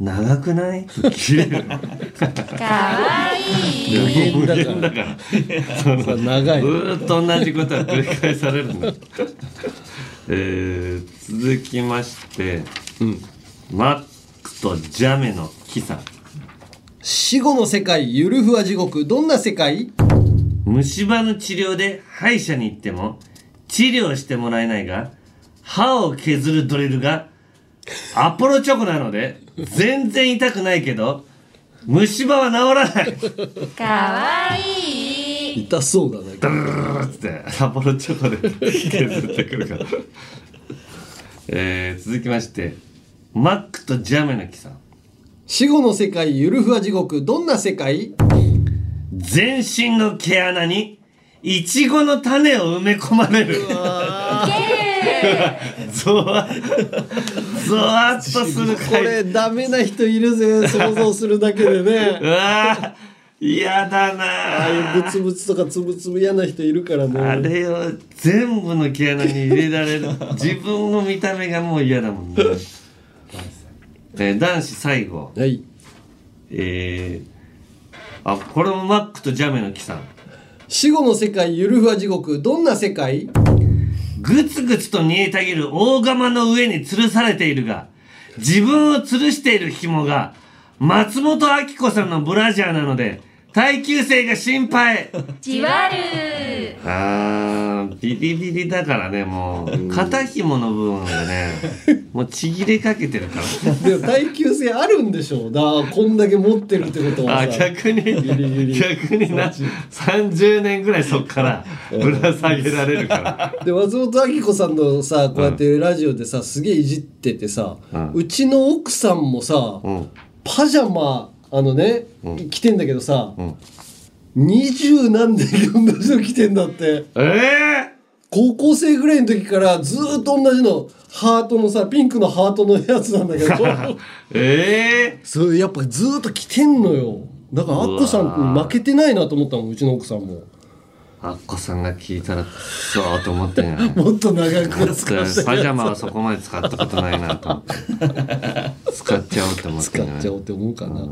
長くない？と切れるかわいい。無限だから無限だからその長い。ずーっと同じことは繰り返されるんだ えー、続きまして、マックとジャメのキさん死後の世界ゆるふわ地獄。どんな世界？虫歯の治療で歯医者に行っても治療してもらえないが歯を削るドリルがアポロチョコなので全然痛くないけど虫歯は治らない。かわいい。痛そうだね。ドルルルルってアポロチョコで削ってくるから。えー、続きましてマックとジャメの木さん。死後の世界ゆるふわ地獄どんな世界？全身の毛穴にイチゴの種を埋め込まれる ゾワゾワっとするこれダメな人いるぜ想像するだけでね。うわ嫌だなああいうブツブツとかつぶつぶ嫌な人いるからね。あれを全部の毛穴に入れられる。自分の見た目がもう嫌だもんね、えー男子最後。はい。えー、あこれもマックとジャメの木さん。死後の世界ゆるふわ地獄。どんな世界？ぐつぐつと煮えたぎる大釜の上に吊るされているが、自分を吊るしている紐が、松本明子さんのブラジャーなので、耐久性が心配。じわる。あー、ビリビリだからね、もう、肩紐の部分がね、もうちぎれかけてるから。でも耐久性あるんでしょう。だこんだけ持ってるってことはあ、さ逆に、ギリギリ。逆にな、30年ぐらいそっからぶら下げられるから。で松本明子さんのさこうやってラジオでさすげえいじっててさ、うちの奥さんもさ、パジャマあのね、着てんだけどさ二十、何年同じの着てんだって。ええ高校生ぐらいの時からずーっと同じのハートのさピンクのハートのやつなんだけど。ええそれやっぱずーっと着てんのよ。だからアッコさんに負けてないなと思ったもんうちの奥さんもアッコさんが聞いたらそうと思ってんじゃないもっと長く使わせて。パジャマはそこまで使ったことないなと思って。使っちゃおうって思って使っちゃおうって思うかな。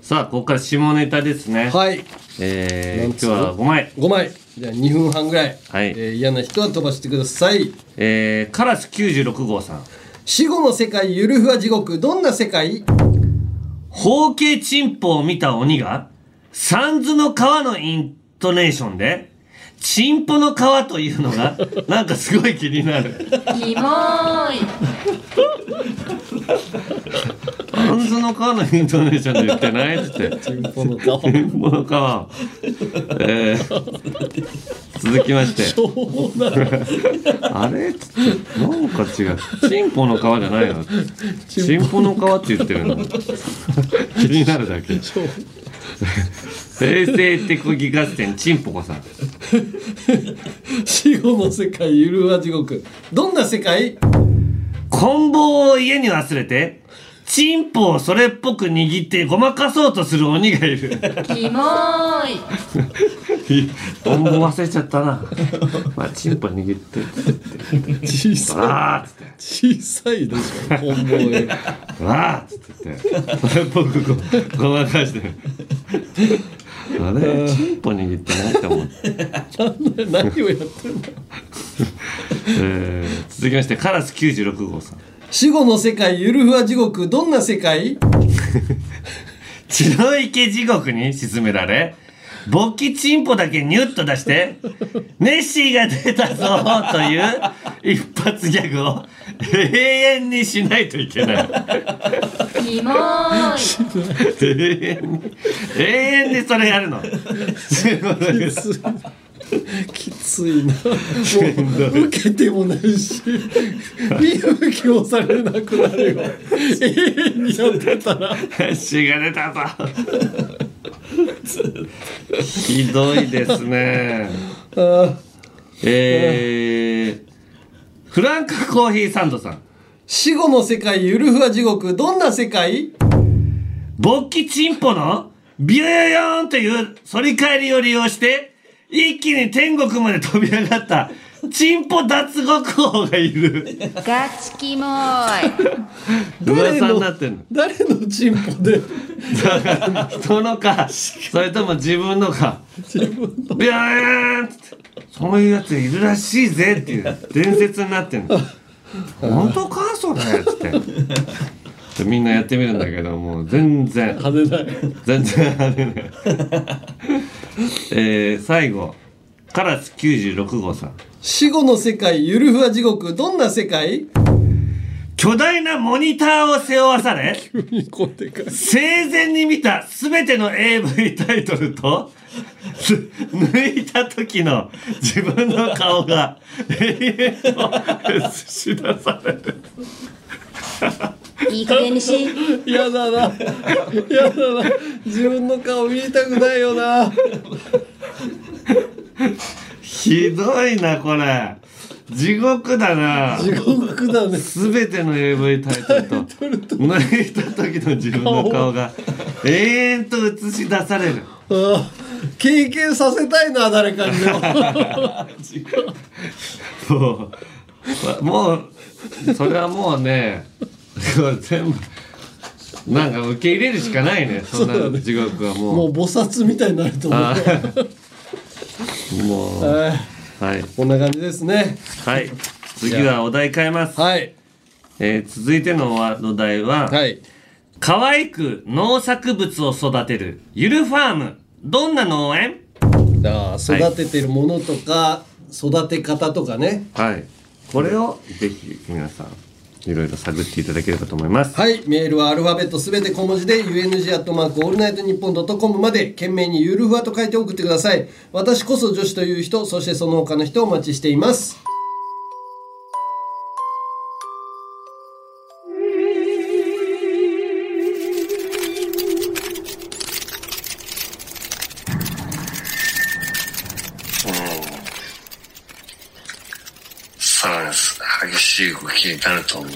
さあここから下ネタですね。はい。えー、今日は5枚。5枚。じゃあ2分半ぐらい、はい。えー嫌な人は飛ばしてください。えー、カラス96号さん。死後の世界ゆるふわ地獄。どんな世界？包茎チンポを見た鬼が、三途の川のイントネーションで、チンポの川というのが、なんかすごい気になる。キモーい三途の川のイントネーションで言ってないっつって。チンポの川。チンポの川。えー、続きまして。あれっつって、なんか違う。チンポの川じゃないの？チンポの川って言ってるの？気になるだけ。平成テクギ合戦チンポコさん。死後の世界ゆるふわ地獄どんな世界？棍棒を家に忘れて、チンポをそれっぽく握ってごまかそうとする鬼がいる。キモーい棍棒忘れちゃったな。まあ、チンポ握って。小さいあーっつって。小さいでしょ本望よりわーっつって言って、それっぽくこうごまかしてる。あれチンポ握ってないと思って。何をやってんのえー続きまして、カラス96号さん。死後の世界ゆるふわ地獄どんな世界？血の池地獄に沈められ、勃起チンポだけニュッと出して、ネッシーが出たぞという一発ギャグを永遠にしないといけない。キモーい永遠に、永遠にそれやるの。きついなもう受けてもないし見向きもされなくなるよ永遠にやってたらネッシーが出たぞ。ひどいですね。えー、フランクコーヒーサンドさん。死後の世界ゆるふわ地獄どんな世界？勃起チンポのビヨヨヨーンという反り返りを利用して、一気に天国まで飛び上がった、チンポ脱獄王がいる。ガチキモーい。噂になってんの。誰のチンポで？人のか、それとも自分のか。自分の。ビヨヨーンっつって。そういうやついるらしいぜっていう伝説になってんの。本当か？それ？っつって。でみんなやってみるんだけどもう全然。派手ない全然派手ないえー、最後カラス96号さん。死後の世界ゆるふわ地獄。どんな世界？巨大なモニターを背負わされ生前に見た全ての AV タイトルとす抜いた時の自分の顔が永遠と映し出される。いい加減にし。やだな。やだな。自分の顔見たくないよなひどいなこれ。地獄だな。地獄だね。全ての AV タイトルと。抜いた時の自分の顔が永遠と映し出される。あ経験させたいな誰かに。で ももうもうそれはもうね全部なんか受け入れるしかないね。そんな地獄はもう。もう菩薩みたいになると思う。あもうはいはい。こんな感じですね。はい。次はお題変えます。はい、えー続いてのお題は、はい、可愛く農作物を育てるゆるファーム。どんな農園？あー育ててるものとか、育て方とかね。はい。これをぜひ皆さんいろいろ探っていただければと思います。はい。メールはアルファベットすべて小文字で UNG アットマークオールナイトニッポンドットコムまで件名にゆるふわと書いて送ってください。私こそ女子という人そしてその他の人をお待ちしています。動きになると思う。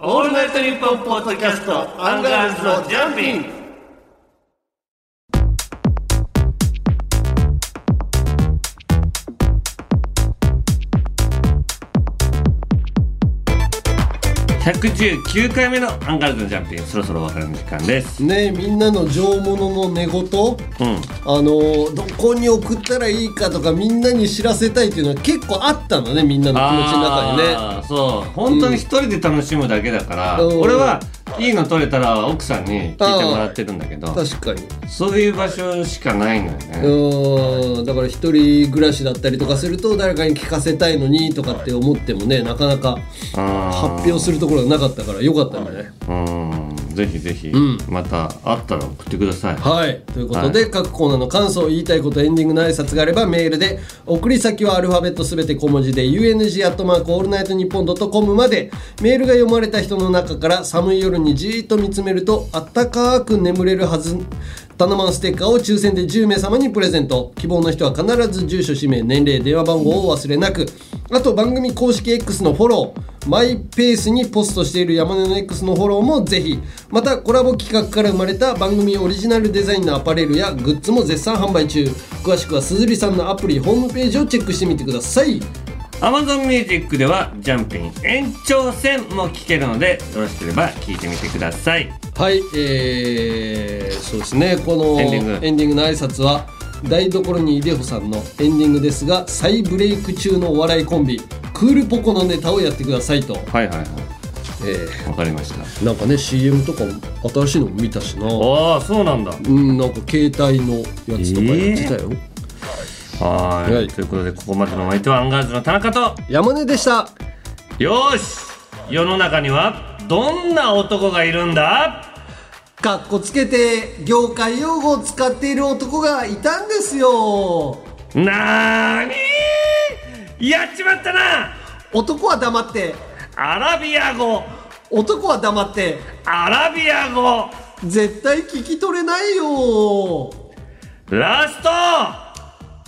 オールナイトニッポンポッドキャストアンガールズのジャンピン119回目のアンガールズのジャンピンそろそろお別れの時間です。ねみんなの上物の寝言。うん。あのどこに送ったらいいかとかみんなに知らせたいっていうのは結構あったのねみんなの気持ちの中にね。そう。本当に一人で楽しむだけだから、うん。俺はいいの撮れたら奥さんに聞いてもらってるんだけど確かに。そういう場所しかないのよね、うん。だから一人暮らしだったりとかすると誰かに聞かせたいのにとかって思ってもねなかなか発表するところがなかったからよかったねうんぜひぜひ、うん。またあったら送ってください。はい。ということで、各コーナーの感想言いたいことエンディングの挨拶があればメールで送り先はアルファベットすべて小文字で UNG アットマークオールナイトニッポンドットコムまで。メールが読まれた人の中から寒い夜にじーっと見つめるとあったかく眠れるはずタナマンステッカーを抽選で10名様にプレゼント。希望の人は必ず住所氏名年齢電話番号を忘れなく。あと番組公式 X のフォローマイペースにポストしている山根の X のフォローもぜひ。またコラボ企画から生まれた番組オリジナルデザインのアパレルやグッズも絶賛販売中。詳しくはすずりさんのアプリホームページをチェックしてみてください。Amazon Music ではジャンピン延長戦も聞けるのでよろしければ聞いてみてください。はいえー、そうですねこのエンディング。エンディングの挨拶は台所にいでほさんのエンディングですが再ブレイク中のお笑いコンビクールポコのネタをやってくださいと。はいはいはい。えわかりました。なんかね CM とかも新しいのも見たしな。ああそうなんだ。うんなんか携帯のやつとかやってたよ、はい。はい。ということでここまでのお相手はアンガールズの田中と。山根でした。よーし。世の中にはどんな男がいるんだ？かっこつけて業界用語を使っている男がいたんですよ。なーに？やっちまったな！男は黙って。アラビア語。男は黙って。アラビア語。絶対聞き取れないよ。ラスト！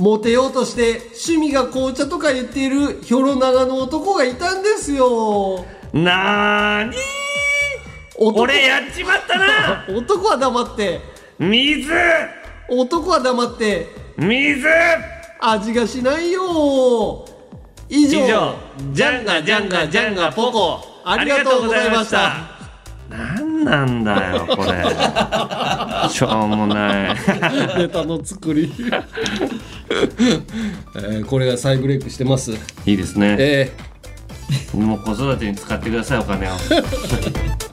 モテようとして趣味が紅茶とか言っているヒョロ長の男がいたんですよ。なーに？俺やっちまったな。男は黙って。水。男は黙って。水。味がしないよ。以上。以上。ジャンガジャンガジャンガポコ。ありがとうございました。なんなんだよこれ。しょうもない。ネタの作り、えーこれが再ブレイクしてます。いいですね。えもう子育てに使ってくださいお金を